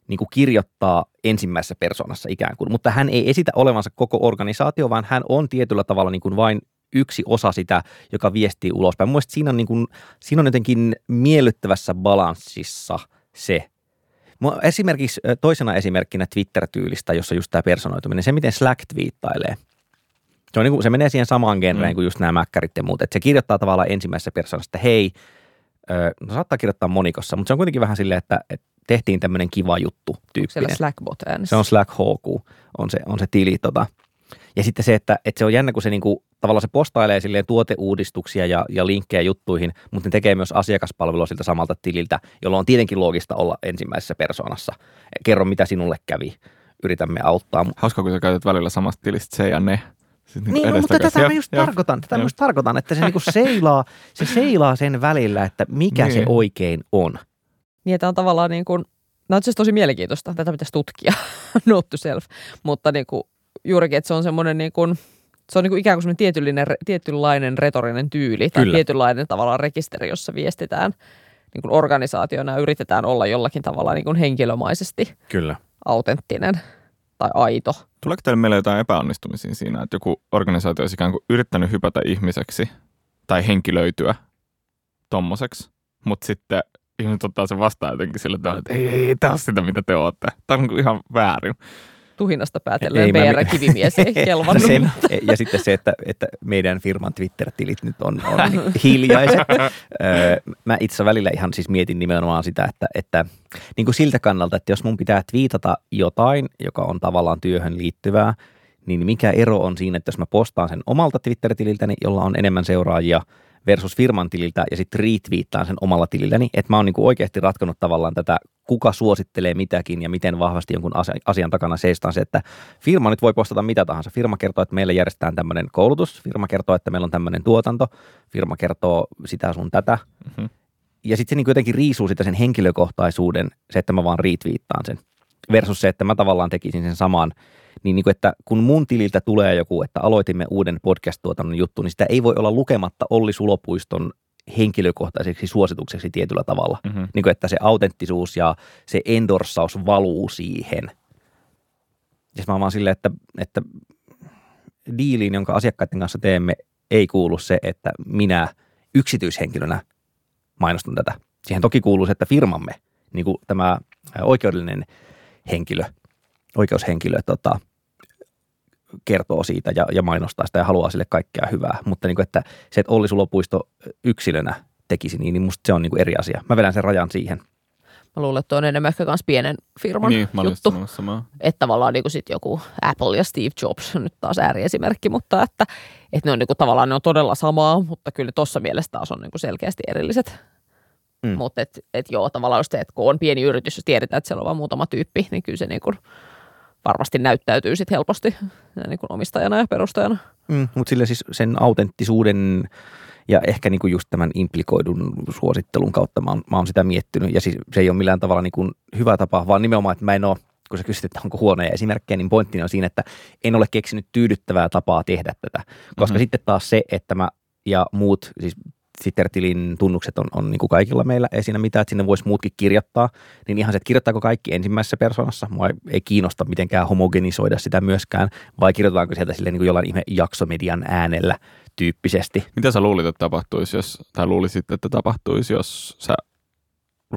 niin kuin kirjoittaa ensimmäisessä persoonassa ikään kuin, mutta hän ei esitä olevansa koko organisaatio, vaan hän on tietyllä tavalla niin kuin vain yksi osa sitä, joka viestii ulospäin. Mun mielestä siinä on, niin kuin, siinä on jotenkin miellyttävässä balanssissa se. Esimerkiksi toisena esimerkkinä Twitter-tyylistä, jossa just tämä personoituminen, se miten Slack twiittailee. Se, on niin kuin, se menee siihen samaan genreen Mm. kuin just nämä mäkkärit ja muut. Että se kirjoittaa tavallaan ensimmäisessä persoonassa, että hei, no saattaa kirjoittaa monikossa, mutta se on kuitenkin vähän silleen, että, että tehtiin tämmöinen kiva juttu tyyppinen. Slackbot äänessä. Se on Slack HQ, on se, on se tili. Tota. Ja sitten se, että, että se on jännä, kun se niinku, tavallaan se postailee silleen tuoteuudistuksia ja, ja linkkejä juttuihin, mutta ne tekee myös asiakaspalvelua siltä samalta tililtä, jolloin on tietenkin loogista olla ensimmäisessä persoonassa. Kerro, mitä sinulle kävi. Yritämme auttaa. Hauska, kun sä käytät välillä samasta tilistä se ja ne. Siis Niin, no, mutta tätä mä just jep. tarkoitan, tätä Jep. just tarkoitan, että se niinku seilaa, se seilaa sen välillä, että mikä se Niin. oikein on. Niin, että on tavallaan niin kuin, no itse asiassa tosi mielenkiintoista, tätä pitäisi tutkia, note to self, mutta niin kuin, juurikin, että se on semmoinen niin kuin, se on niin kuin ikään kuin semmoinen tietynlainen, tietynlainen retorinen tyyli tai Kyllä. tietynlainen tavallaan rekisteri, jossa viestitään niin kuin organisaationa ja yritetään olla jollakin tavalla niin kuin henkilömaisesti Kyllä. autenttinen tai aito. Tuleeko teille meille jotain epäonnistumisia siinä, että joku organisaatio olisi ikään kuin yrittänyt hypätä ihmiseksi tai henkilöityä tommoseksi, mutta sitten ihmiset ottaa sen vastaan jotenkin sillä tavalla, että ei, ei, ei tämä ole sitä, mitä te olette. Tämä on niin kuin ihan väärin. Tuhinnasta päätellen mä- PR-kivimies ei kelvannut. Sen, ja sitten se, että, että meidän firman Twitter-tilit nyt on, on hiljaiset. Öö, Mä itse välillä ihan siis mietin nimenomaan sitä, että, että niin kuin siltä kannalta, että jos mun pitää twiitata jotain, joka on tavallaan työhön liittyvää, niin mikä ero on siinä, että jos mä postaan sen omalta Twitter-tililtäni, jolla on enemmän seuraajia, versus firman tililtä ja sitten retweettaan sen omalla tililläni, että mä oon niin kuin oikeasti ratkonut tavallaan tätä, kuka suosittelee mitäkin ja miten vahvasti jonkun asia- asian takana seistaan se, että firma nyt voi postata mitä tahansa. Firma kertoo, että meillä järjestetään tämmöinen koulutus, firma kertoo, että meillä on tämmöinen tuotanto, firma kertoo sitä sun tätä. Mhm. Ja sitten se niin jotenkin riisuu sitä sen henkilökohtaisuuden, se, että mä vaan retweettaan sen. Versus se, että mä tavallaan tekisin sen saman. Niin, niin kuin, että kun mun tililtä tulee joku, että aloitimme uuden podcast-tuotannon juttu, niin sitä ei voi olla lukematta Olli Sulopuiston henkilökohtaiseksi suositukseksi tietyllä tavalla. Mhm. Niin kuin, että se autenttisuus ja se endorsaus valuu siihen. Ja mä vaan silleen, että, että diiliin, jonka asiakkaiden kanssa teemme, ei kuulu se, että minä yksityishenkilönä mainostan tätä. Siihen toki kuuluu se, että firmamme, niin kuin tämä oikeudellinen henkilö, oikeushenkilö tota, kertoo siitä ja, ja mainostaa sitä ja haluaa sille kaikkea hyvää. Mutta niin kuin, että se, että Olli Sulopuisto yksilönä tekisi niin, niin musta se on niin kuin eri asia. Mä vedän sen rajan siihen. Mä luulen, että on enemmän ehkä kans pienen firman Niin, mä juttu. samaa. Että tavallaan niin sit joku Apple ja Steve Jobs, nyt taas ääriesimerkki, mutta että, että ne on niin kuin, tavallaan ne on todella samaa, mutta kyllä tuossa mielessä taas on niin kuin selkeästi erilliset. Mm. Mm. Mutta et, et joo, tavallaan just se, että kun on pieni yritys, jos tiedetään, että siellä on vain muutama tyyppi, niin kyllä se niin kuin varmasti näyttäytyy sit helposti niin kuin omistajana ja perustajana. Mm, mutta sille siis sen autenttisuuden ja ehkä niinku just tämän implikoidun suosittelun kautta mä oon, mä oon sitä miettinyt. Ja siis se ei ole millään tavalla niinku hyvä tapa, vaan nimenomaan, että mä en ole, kun sä kysyt, että onko huonoja esimerkkejä, niin pointtini on siinä, että en ole keksinyt tyydyttävää tapaa tehdä tätä. Koska Mhm. mm-hmm. sitten taas se, että mä ja muut, siis Twitter-tilin tunnukset on, on niin kuin kaikilla meillä, ei siinä mitään, että sinne voisi muutkin kirjoittaa, niin ihan se, että kirjoittaako kaikki ensimmäisessä persoonassa, mua ei, ei kiinnosta mitenkään homogenisoida sitä myöskään, vai kirjoitetaanko sieltä silleen niin kuin jollain ihme jaksomedian äänellä tyyppisesti. Mitä sä luulit, että tapahtuisi, jos, tai luulisit, että tapahtuisi, jos sä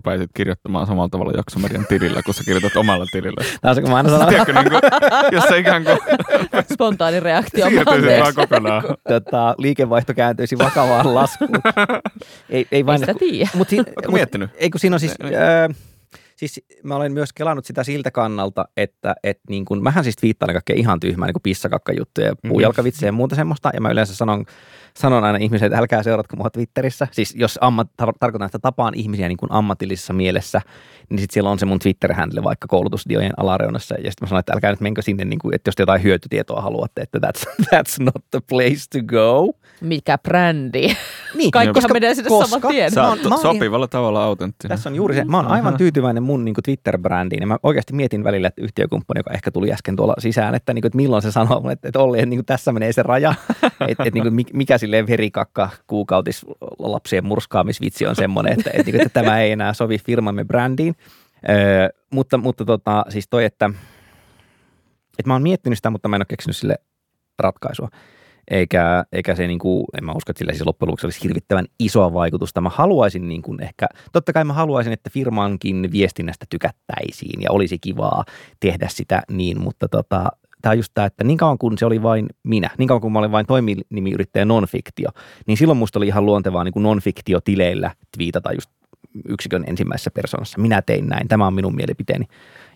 rupaisit kirjoittamaan samalla tavalla jaksomedian tilillä, kun sä kirjoitat omalla tilillä? Tämä on se, kun mä aina sanon, Tiedätkö, niin kuin, jos se ikään kuin Spontaani reaktio. siirtyisi vaan kokonaan. tota, liikevaihto kääntyisi vakavaan laskuun. ei, ei Ei vain, sitä tiedä. Mut, si- Oletko miettinyt? Ei kun siinä on siis, öö, siis mä olen myös kelannut sitä siltä kannalta, että et niin kun, mähän siis twiittailen kaikkea ihan tyhmää niin kuin pissakakkajuttuja ja puujalkavitsejä ja muuta semmoista. Ja mä yleensä sanon, sanon aina ihmisille, että älkää seuratko mua Twitterissä. Siis jos ammat, tar- tarkoitan, että tapaan ihmisiä niin kuin ammatillisessa mielessä, niin sitten siellä on se mun Twitter-handle vaikka koulutusdiojen alareunassa. Ja sitten mä sanon, että älkää nyt menkö sinne, niin kuin, että jos te jotain hyötytietoa haluatte, että that's, that's not the place to go. Mikä brändi. Niin, Kaikkihan menee sinne saman tien. Sä oot sopivalla tavalla autenttinen. Tässä on juuri se. Mä oon aivan tyytyväinen mun niin Twitter-brändiin. Ja mä oikeasti mietin välillä, että yhtiökumppani, joka ehkä tuli äsken tuolla sisään, että, niin kuin, että milloin se sanoo mulle, että, että Olli, että niin kuin, tässä menee se raja. että, että niin kuin, mikä silleen verikakka kuukautis lapsien murskaamisvitsi on semmoinen, että, että, kuin, että tämä ei enää sovi firmamme brändiin. Öö, mutta mutta tota, siis toi, että, että mä oon miettinyt sitä, mutta mä en ole keksinyt sille ratkaisua. Eikä, eikä se, niin kuin, en mä usko, että sillä siis loppujen lopuksi olisi hirvittävän isoa vaikutusta. Mä haluaisin niin kuin ehkä, totta kai mä haluaisin, että firmankin viestinnästä tykättäisiin ja olisi kivaa tehdä sitä niin, mutta tota, tämä on just tämä, että niin kauan kuin se oli vain minä, niin kauan kuin mä olin vain toiminimiyrittäjä nonfiktio, niin silloin musta oli ihan luontevaa niin kuin nonfiktio-tileillä twiitata just yksikön ensimmäisessä persoonassa. Minä tein näin, tämä on minun mielipiteeni.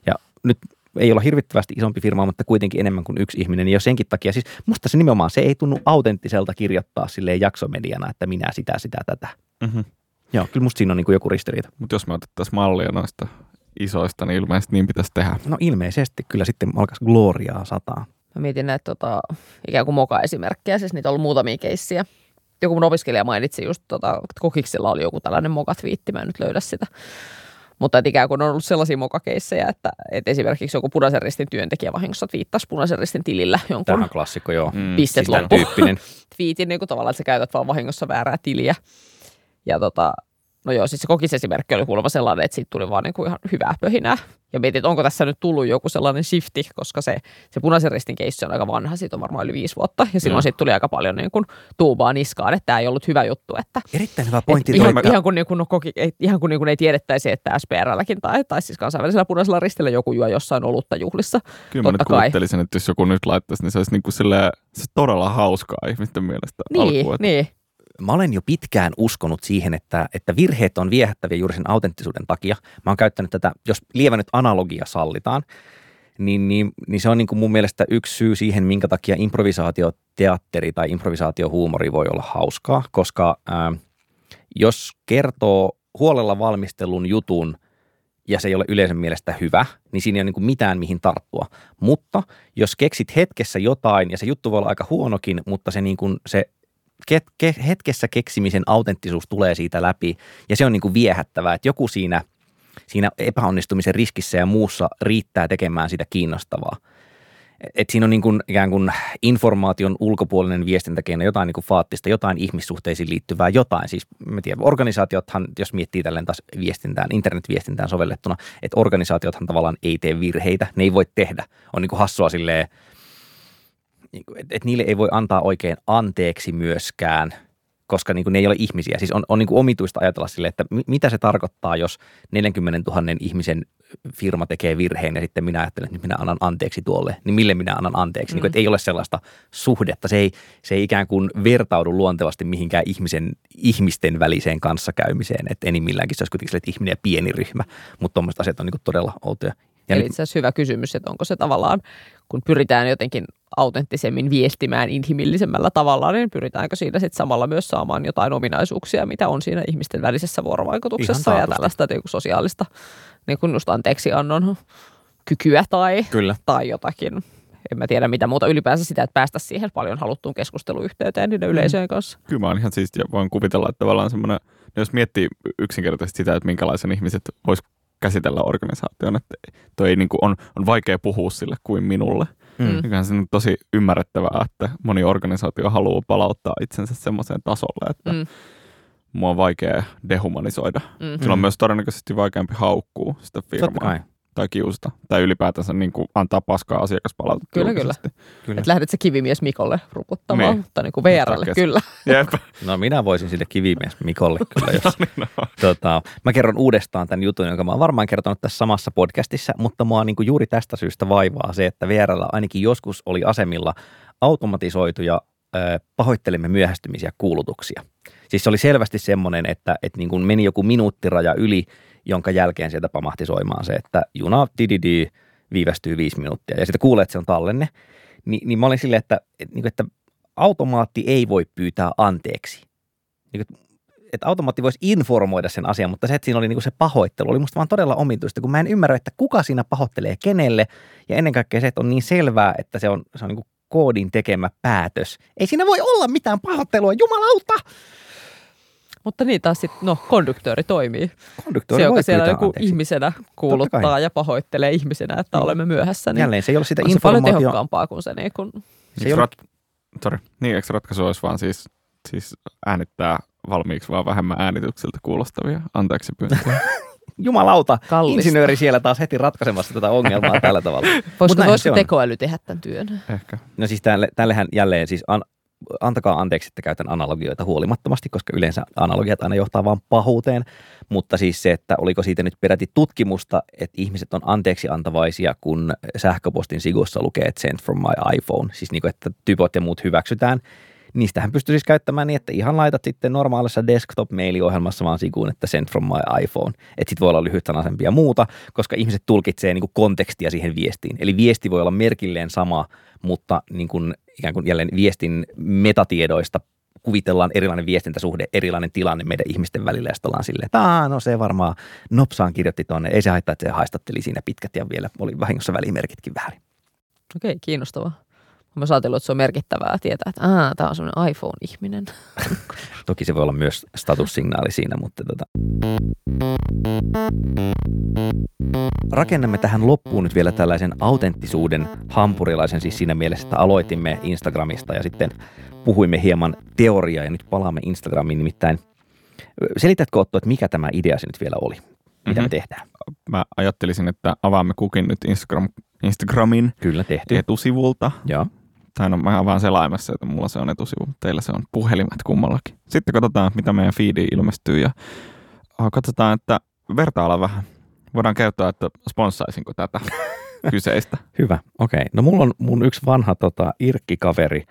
Ja nyt ei olla hirvittävästi isompi firma, mutta kuitenkin enemmän kuin yksi ihminen. Ja senkin takia, siis musta se nimenomaan, se ei tunnu autenttiselta kirjoittaa silleen jaksomediana, että minä sitä, sitä, tätä. Mm-hmm. Joo, kyllä musta siinä on niin kuin joku ristiriita. Mutta jos me otettaisiin mallia noista isoista, niin ilmeisesti niin pitäisi tehdä. No ilmeisesti, kyllä sitten alkaisi gloriaa sataa. Mä mietin näitä tota, ikään kuin moka-esimerkkejä, siis niitä on ollut muutamia keissiä. Joku mun opiskelija mainitsi just, tota, että Kokiksella oli joku tällainen moka-twiitti, mä en nyt löydä sitä. Mutta että ikään kuin on ollut sellaisia mokakeissejä, että, että esimerkiksi joku punaisen ristin työntekijä vahingossa twiittasi punaisen ristin tilillä jonkun Tämä on klassikko, joo. Mm. pistet Siis loppu tyyppinen. twiitin niin kuin tavallaan, että sä käytät vaan vahingossa väärää tiliä. Ja tota, no joo, siis se kokisesimerkki oli kuulemma sellainen, että siitä tuli vaan niin kuin ihan hyvää pöhinää. Ja mietin, että onko tässä nyt tullut joku sellainen shifti, koska se, se punaisen ristin keissi on aika vanha, siitä on varmaan yli viisi vuotta. Ja silloin Joo. siitä tuli aika paljon niin kuin tuubaa niskaan, että tämä ei ollut hyvä juttu. Että, Erittäin hyvä pointti. ihan, ihan, kuin, niin kuin, no, koki, ei, ihan kuin, niin kuin ei tiedettäisi, että SPRlläkin tai, tai siis kansainvälisellä punaisella ristillä joku juo jossain olutta juhlissa. Kyllä mä nyt Totta kai. kuvittelisin, että jos joku nyt laittaisi, niin se olisi, niinku silleen, se olisi todella hauskaa ihmisten mielestä Niin, alkuun. että- niin. Mä olen jo pitkään uskonut siihen, että, että virheet on viehättäviä juuri sen autenttisuuden takia. Mä oon käyttänyt tätä, jos lievä nyt analogia sallitaan, niin, niin, niin se on niin kuin mun mielestä yksi syy siihen, minkä takia improvisaatioteatteri tai improvisaatiohuumori voi olla hauskaa, koska ää, jos kertoo huolella valmistelun jutun ja se ei ole yleisön mielestä hyvä, niin siinä ei ole niin kuin mitään mihin tarttua. Mutta jos keksit hetkessä jotain, ja se juttu voi olla aika huonokin, mutta se, niin kuin se hetkessä keksimisen autenttisuus tulee siitä läpi, ja se on niin kuin viehättävää, että joku siinä, siinä epäonnistumisen riskissä ja muussa riittää tekemään sitä kiinnostavaa. Et siinä on niin kuin ikään kuin informaation ulkopuolinen viestintäkeino, jotain niin kuin faattista, jotain ihmissuhteisiin liittyvää, jotain. Siis mä tiedän, organisaatiothan, jos miettii tälleen taas viestintään, internetviestintään sovellettuna, että organisaatiothan tavallaan ei tee virheitä, ne ei voi tehdä. On niin kuin hassua silleen, niin kuin, että, että niille ei voi antaa oikein anteeksi myöskään, koska niin kuin ne ei ole ihmisiä. Siis on, on niin kuin omituista ajatella sille, että mi- mitä se tarkoittaa, jos 40 000 ihmisen firma tekee virheen ja sitten minä ajattelen, että minä annan anteeksi tuolle, niin mille minä annan anteeksi? Mm. Niin kuin, että ei ole sellaista suhdetta. Se ei, se ei ikään kuin vertaudu luontevasti mihinkään ihmisen, ihmisten väliseen kanssakäymiseen. Että enimmilläänkin se olisi kuitenkin sille, että ihminen ja pieni ryhmä, mutta tuommoiset asiat on niin kuin todella outoja. Ja Eli nyt, itse asiassa hyvä kysymys, että onko se tavallaan, kun pyritään jotenkin autenttisemmin viestimään inhimillisemmällä tavalla, niin pyritäänkö siinä sitten samalla myös saamaan jotain ominaisuuksia, mitä on siinä ihmisten välisessä vuorovaikutuksessa ja tällaista niin kuin sosiaalista niin kuin just anteeksiannon kykyä tai, kyllä. tai jotakin. En mä tiedä mitä muuta ylipäänsä sitä, että päästä siihen paljon haluttuun keskusteluyhteyteen niiden Mm. yleisöjen kanssa. Kyllä mä oon ihan siistiä. Voin kuvitella, että tavallaan semmoinen, jos miettii yksinkertaisesti sitä, että minkälaisen ihmiset vois käsitellä organisaation, että toi ei niin kuin on, on vaikea puhua sille kuin minulle. Mm. Mm. On se nyt tosi ymmärrettävää, että moni organisaatio haluaa palauttaa itsensä semmoiseen tasolle, että Mm. mm. mua on vaikea dehumanisoida. Mm. Sillä on myös todennäköisesti vaikeampi haukkua sitä Totta firmaa kai. Tai kiusata tai ylipäätänsä niin kuin antaa paskaa asiakaspalautetta Kyllä, kyllä. julkisesti. kyllä. Että lähdet se kivimies Mikolle ruputtamaan, Niin. mutta niin kuin VRlle, Ottaa kyllä. Jep. No minä voisin sille kivimies Mikolle kyllä, jos no. Tota, mä kerron uudestaan tämän jutun, jonka mä oon varmaan kertonut tässä samassa podcastissa, mutta mua niin kuin juuri tästä syystä vaivaa se, että VRllä ainakin joskus oli asemilla automatisoituja pahoittelemme myöhästymisiä kuulutuksia. Siis se oli selvästi semmoinen, että, että niin kuin meni joku minuuttiraja yli, jonka jälkeen sieltä pamahti soimaan se, että juna dididi viivästyy viisi minuuttia. Ja sitten kuulee, että se on tallenne. Ni, niin mä olin silleen, että, että, niin että automaatti ei voi pyytää anteeksi. Niin että automaatti voisi informoida sen asian, mutta se, että siinä oli niinku se pahoittelu, oli musta vaan todella omituista, kun mä en ymmärrä, että kuka siinä pahoittelee kenelle, ja ennen kaikkea se, että on niin selvää, että se on, se on niinku koodin tekemä päätös. Ei siinä voi olla mitään pahoittelua, jumalauta! Mutta niin taas sitten, no, konduktööri toimii. Konduktööri se, joka voi siellä joku anteeksi. ihmisenä kuuluttaa ja pahoittelee ihmisenä, että Niin. olemme myöhässä, niin Jälleen se ei ole sitä on se paljon tehokkaampaa kuin se niin kuin, Se ei ole, Rat... Sorry. Niin, eikö ratkaisu olisi vaan siis, siis äänittää valmiiksi vaan vähemmän äänitykseltä kuulostavia anteeksi pyyntöjä? jumalauta, Kallista. insinööri siellä taas heti ratkaisemassa tätä ongelmaa tällä tavalla. voisiko, voisiko tekoäly tehdä tämän työn? Ehkä. No siis tälle, tällehän jälleen siis an, antakaa anteeksi, että käytän analogioita huolimattomasti, koska yleensä analogiat aina johtaa vain pahuuteen. Mutta siis se, että oliko siitä nyt peräti tutkimusta, että ihmiset on anteeksi antavaisia, kun sähköpostin sigussa lukee, että sent from my iPhone. Siis niin kuin, että typot ja muut hyväksytään niistähän pystyy siis käyttämään niin, että ihan laitat sitten normaalissa desktop-mailiohjelmassa vaan sikuun, että send from my iPhone. Että sit voi olla lyhytsanaisempia ja muuta, koska ihmiset tulkitsee niin kontekstia siihen viestiin. Eli viesti voi olla merkilleen sama, mutta niin ikään kuin jälleen viestin metatiedoista kuvitellaan erilainen viestintäsuhde, erilainen tilanne meidän ihmisten välillä ja sitten ollaan silleen, että no se varmaan nopsaan kirjoitti tuonne, ei se haittaa, että se haistatteli siinä pitkät ja vielä oli vahingossa välimerkitkin väärin. Okei, kiinnostavaa. Mä ajatellut, että se on merkittävää tietää, että tämä on semmoinen iPhone-ihminen. Toki se voi olla myös statussignaali siinä, mutta tota. Rakennamme tähän loppuun nyt vielä tällaisen autenttisuuden hampurilaisen, siis siinä mielessä, että aloitimme Instagramista ja sitten puhuimme hieman teoriaa ja nyt palaamme Instagramiin nimittäin. Selitätkö Otto, että mikä tämä idea se nyt vielä oli? Mitä mm-hmm. me tehdään? Mä ajattelisin, että avaamme kukin nyt Instagram, Instagramin Kyllä tehty. etusivulta. Joo tai no mä vaan selaimessa, että mulla se on etusivu, teillä se on puhelimet kummallakin. Sitten katsotaan, mitä meidän feediin ilmestyy ja katsotaan, että vertailla vähän. Voidaan käyttää, että sponssaisinko tätä kyseistä. Hyvä, okei. Okay. No mulla on mun yksi vanha tota, irkkikaveri,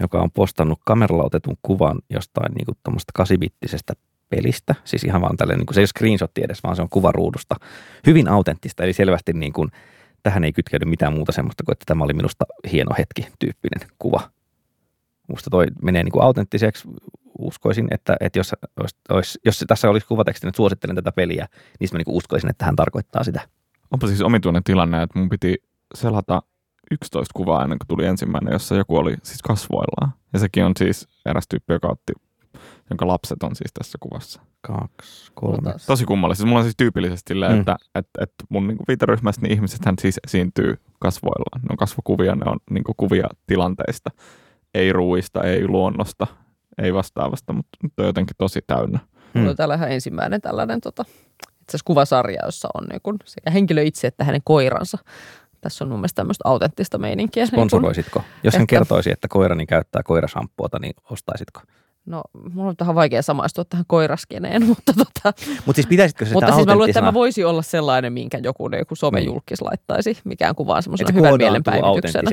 joka on postannut kameralla otetun kuvan jostain niin tuommoista kasibittisestä pelistä. Siis ihan vaan tällainen, niin kuin, se ei ole screenshot edes, vaan se on kuva ruudusta. Hyvin autenttista, eli selvästi niin kuin, tähän ei kytkeydy mitään muuta semmoista kuin, että tämä oli minusta hieno hetki tyyppinen kuva. Musta toi menee niin kuin autenttiseksi. Uskoisin, että, että jos, olisi, jos tässä olisi kuvateksti, että suosittelen tätä peliä, niin mä niin kuin uskoisin, että hän tarkoittaa sitä. Onpa siis omituinen tilanne, että mun piti selata 11 kuvaa ennen kuin tuli ensimmäinen, jossa joku oli siis kasvoillaan. Ja sekin on siis eräs tyyppi, joka otti jonka lapset on siis tässä kuvassa. Kaksi, kolme. Tosi kummallista. Mulla on siis tyypillisesti silleen, mm. että, että, että mun niin viiteryhmässä niin ihmisethän siis esiintyy kasvoillaan. Ne on kasvokuvia, ne on niin kuvia tilanteista. Ei ruuista, ei luonnosta, ei vastaavasta, mutta nyt on jotenkin tosi täynnä. On mm. täällä ihan ensimmäinen tällainen tota, itse asiassa kuvasarja, jossa on niin kun sekä henkilö itse että hänen koiransa. Tässä on mun mielestä tämmöistä autenttista meininkiä. Sponsoroisitko? Niin Jos hän että... kertoisi, että koirani käyttää koirasampuota, niin ostaisitko? No, mulla on vähän vaikea samaistua tähän koiraskeneen, mutta tota... Mut siis pitäisitkö sitä Mutta siis mä luulen, että tämä voisi olla sellainen, minkä joku, joku somejulkis niin. laittaisi, mikään kuvaan semmoisena hyvän mielen päivityksenä.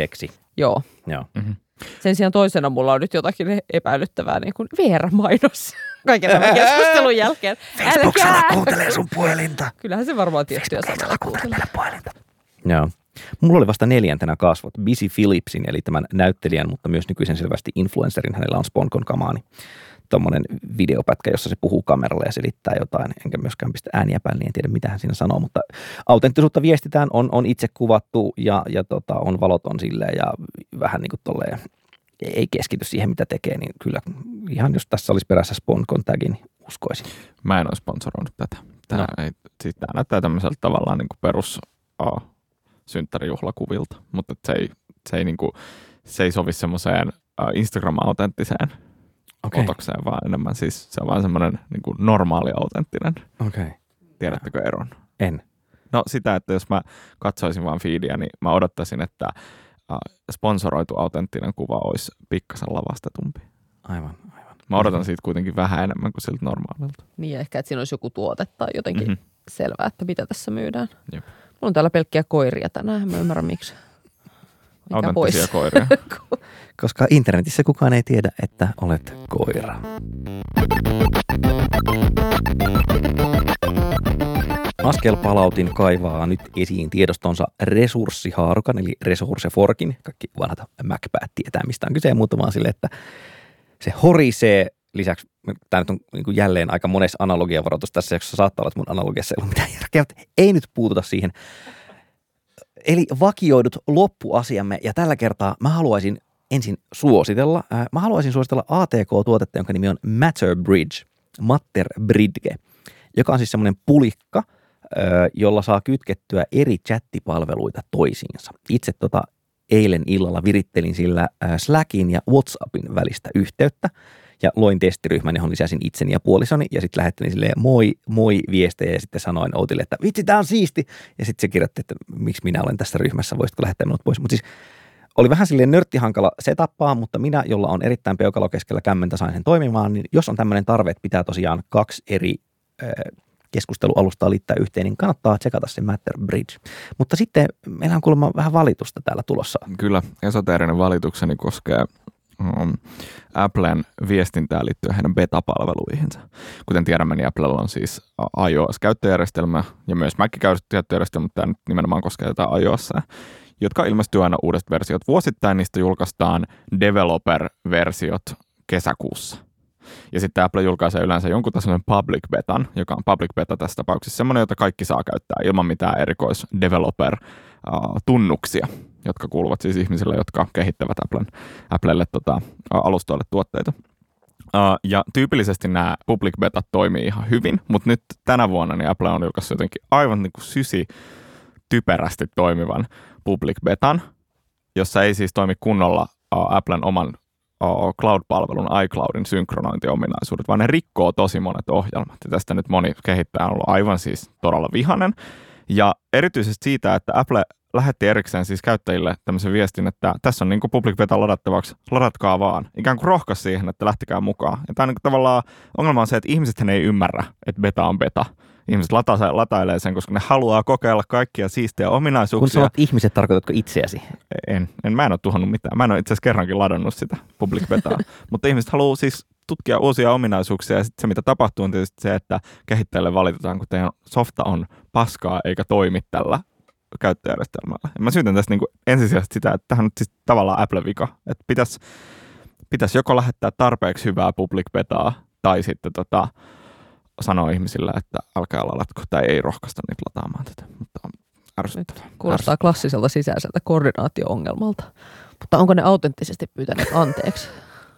Joo. Joo. Mm-hmm. Sen sijaan toisena mulla on nyt jotakin epäilyttävää niin kuin VR-mainos kaiken tämän keskustelun jälkeen. Facebooksella kuuntelee sun puhelinta. Kyllähän se varmaan tiettyjä sanoja kuuntelee. puhelinta. Joo. Mulla oli vasta neljäntenä kasvot Busy Philipsin, eli tämän näyttelijän, mutta myös nykyisen selvästi influencerin. Hänellä on Sponkon kamaani. Tuommoinen videopätkä, jossa se puhuu kameralle ja selittää jotain, enkä myöskään pistä ääniä päälle, niin en tiedä mitä hän siinä sanoo, mutta autenttisuutta viestitään, on, on itse kuvattu ja, ja tota, on valoton silleen ja vähän niin kuin tolleen, ei keskity siihen, mitä tekee, niin kyllä ihan jos tässä olisi perässä Sponkon tagi, niin uskoisin. Mä en ole sponsoroinut tätä. Tämä, no. ei, siis tämä näyttää tämmöiseltä tavallaan niin kuin perus oh, synttärijuhlakuvilta, mutta se ei, se ei, niinku, se ei sovi semmoiseen Instagram-autenttiseen okay. otokseen, vaan enemmän siis se on vaan semmoinen niinku normaali autenttinen. Okay. Tiedättekö eron? En. No sitä, että jos mä katsoisin vaan feedia, niin mä odottaisin, että sponsoroitu autenttinen kuva olisi pikkasen lavastetumpi. Aivan, aivan. Mä odotan siitä kuitenkin vähän enemmän kuin siltä normaalilta. Niin, ehkä että siinä olisi joku tuote tai jotenkin mm-hmm. selvää, että mitä tässä myydään. Jep. Mulla on täällä pelkkiä koiria tänään, mä ymmärrän miksi. Mikä pois? koiria. Koska internetissä kukaan ei tiedä, että olet koira. Askel palautin kaivaa nyt esiin tiedostonsa resurssihaarukan, eli Resourceforkin. Kaikki vanhat Macpäät tietää, mistä on kyse, mutta vaan sille, että se horisee lisäksi, tämä nyt on niin jälleen aika monessa analogiavaroitus tässä jaksossa saattaa olla, että mun analogiassa ei ollut mitään järkeä, mutta ei nyt puututa siihen. Eli vakioidut loppuasiamme, ja tällä kertaa mä haluaisin ensin suositella, äh, mä haluaisin suositella ATK-tuotetta, jonka nimi on Matter Bridge, Matter Bridge, joka on siis semmoinen pulikka, äh, jolla saa kytkettyä eri chattipalveluita toisiinsa. Itse tota eilen illalla virittelin sillä äh, Slackin ja WhatsAppin välistä yhteyttä ja loin testiryhmän, johon lisäsin itseni ja puolisoni ja sitten lähettelin silleen moi, moi viestejä ja sitten sanoin Outille, että vitsi, tämä on siisti. Ja sitten se kirjoitti, että miksi minä olen tässä ryhmässä, voisitko lähettää minut pois. Mutta siis oli vähän silleen nörttihankala setappaa, mutta minä, jolla on erittäin peukalo keskellä kämmentä, sain sen toimimaan, niin jos on tämmöinen tarve, että pitää tosiaan kaksi eri äh, keskustelualustaa liittää yhteen, niin kannattaa tsekata se Matter Bridge. Mutta sitten meillä on kuulemma vähän valitusta täällä tulossa. Kyllä, esoteerinen valitukseni koskee um, Applen viestintää liittyen heidän beta-palveluihinsa. Kuten tiedämme, niin Applella on siis iOS-käyttöjärjestelmä ja myös Mac-käyttöjärjestelmä, mutta tämä nyt nimenomaan koskee tätä iOS, jotka ilmestyy aina uudet versiot. Vuosittain niistä julkaistaan developer-versiot kesäkuussa. Ja sitten Apple julkaisee yleensä jonkun tasoinen public betan, joka on public beta tässä tapauksessa semmoinen, jota kaikki saa käyttää ilman mitään erikois developer-tunnuksia, jotka kuuluvat siis ihmisille, jotka kehittävät Applen, Applelle tota, alustoille tuotteita. Ja tyypillisesti nämä public betat toimii ihan hyvin, mutta nyt tänä vuonna niin Apple on julkaissut jotenkin aivan niin kuin sysi typerästi toimivan public betan, jossa ei siis toimi kunnolla Applen oman cloud-palvelun iCloudin synkronointiominaisuudet, vaan ne rikkoo tosi monet ohjelmat. Ja tästä nyt moni kehittäjä on ollut aivan siis todella vihanen. Ja erityisesti siitä, että Apple lähetti erikseen siis käyttäjille tämmöisen viestin, että tässä on niin kuin public beta ladattavaksi, ladatkaa vaan. Ikään kuin rohkas siihen, että lähtekää mukaan. Ja tämä on niin tavallaan ongelma on se, että ihmiset ei ymmärrä, että beta on beta ihmiset lata, latailee sen, koska ne haluaa kokeilla kaikkia siistejä ominaisuuksia. Kun sanot ihmiset, tarkoitatko itseäsi? En, en mä en ole tuhannut mitään. Mä en ole itse asiassa kerrankin ladannut sitä public betaa. Mutta ihmiset haluaa siis tutkia uusia ominaisuuksia ja sitten se, mitä tapahtuu, on tietysti se, että kehittäjälle valitetaan, kun teidän softa on paskaa eikä toimi tällä käyttöjärjestelmällä. Ja mä syytän tästä niin kuin ensisijaisesti sitä, että tähän on siis tavallaan Apple-vika. Että pitäisi pitäis joko lähettää tarpeeksi hyvää public betaa tai sitten tota, sanoa ihmisille, että älkää ladatko tai ei rohkaista niitä lataamaan tätä. Mutta on ärsyttävää. Kuulostaa ärsyttävää. klassiselta sisäiseltä koordinaatio-ongelmalta. Mutta onko ne autenttisesti pyytäneet anteeksi?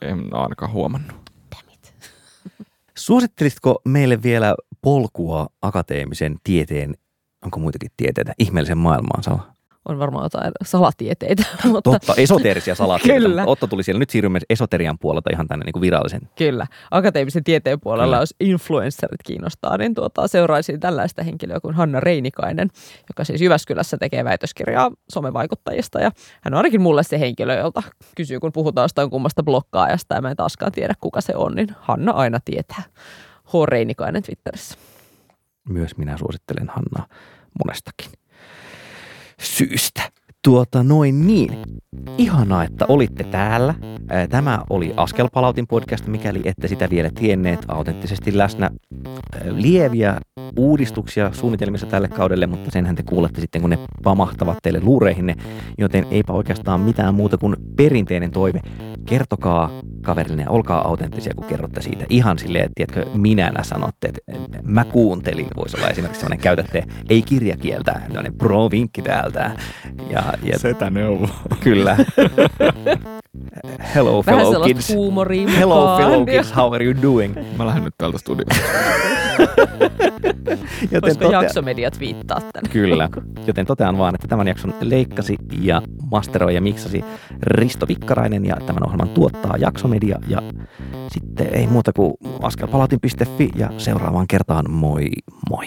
En ole ainakaan huomannut. Suosittelisitko meille vielä polkua akateemisen tieteen, onko muitakin tieteitä, ihmeellisen maailmaan, Sala? on varmaan jotain salatieteitä. Mutta... Totta, esoteerisia salatieteitä. Kyllä. Otto tuli siellä. Nyt siirrymme esoterian puolelta ihan tänne niin kuin virallisen. Kyllä. Akateemisen tieteen puolella, Kyllä. jos influencerit kiinnostaa, niin tuota, seuraisin tällaista henkilöä kuin Hanna Reinikainen, joka siis Jyväskylässä tekee väitöskirjaa somevaikuttajista. Ja hän on ainakin mulle se henkilö, jolta kysyy, kun puhutaan jostain kummasta blokkaajasta ja mä en taaskaan tiedä, kuka se on, niin Hanna aina tietää. H. Reinikainen Twitterissä. Myös minä suosittelen Hannaa monestakin syystä. Tuota noin niin. Ihanaa, että olitte täällä. Tämä oli Askelpalautin podcast, mikäli ette sitä vielä tienneet. Autenttisesti läsnä lieviä uudistuksia suunnitelmissa tälle kaudelle, mutta senhän te kuulette sitten, kun ne pamahtavat teille luureihinne. Joten eipä oikeastaan mitään muuta kuin perinteinen toive. Kertokaa kaverille, olkaa autenttisia, kun kerrotte siitä. Ihan silleen, tiedätkö, minänä sanotte, että mä kuuntelin. Voisi olla esimerkiksi sellainen käytätte, ei kirjakieltä, sellainen pro-vinkki täältä. Ja, ja, Setä neuvo. Kyllä. Hello fellow kids. Hello fellow kids, how are you doing? Mä lähden nyt täältä studiosta. Joten Voisiko totea... jaksomediat viittaa tänne? Kyllä. Joten totean vaan, että tämän jakson leikkasi ja masteroi ja miksasi Risto Vikkarainen ja tämän ohjelman tuottaa jaksomedia. Ja sitten ei muuta kuin askelpalatin.fi ja seuraavaan kertaan moi moi.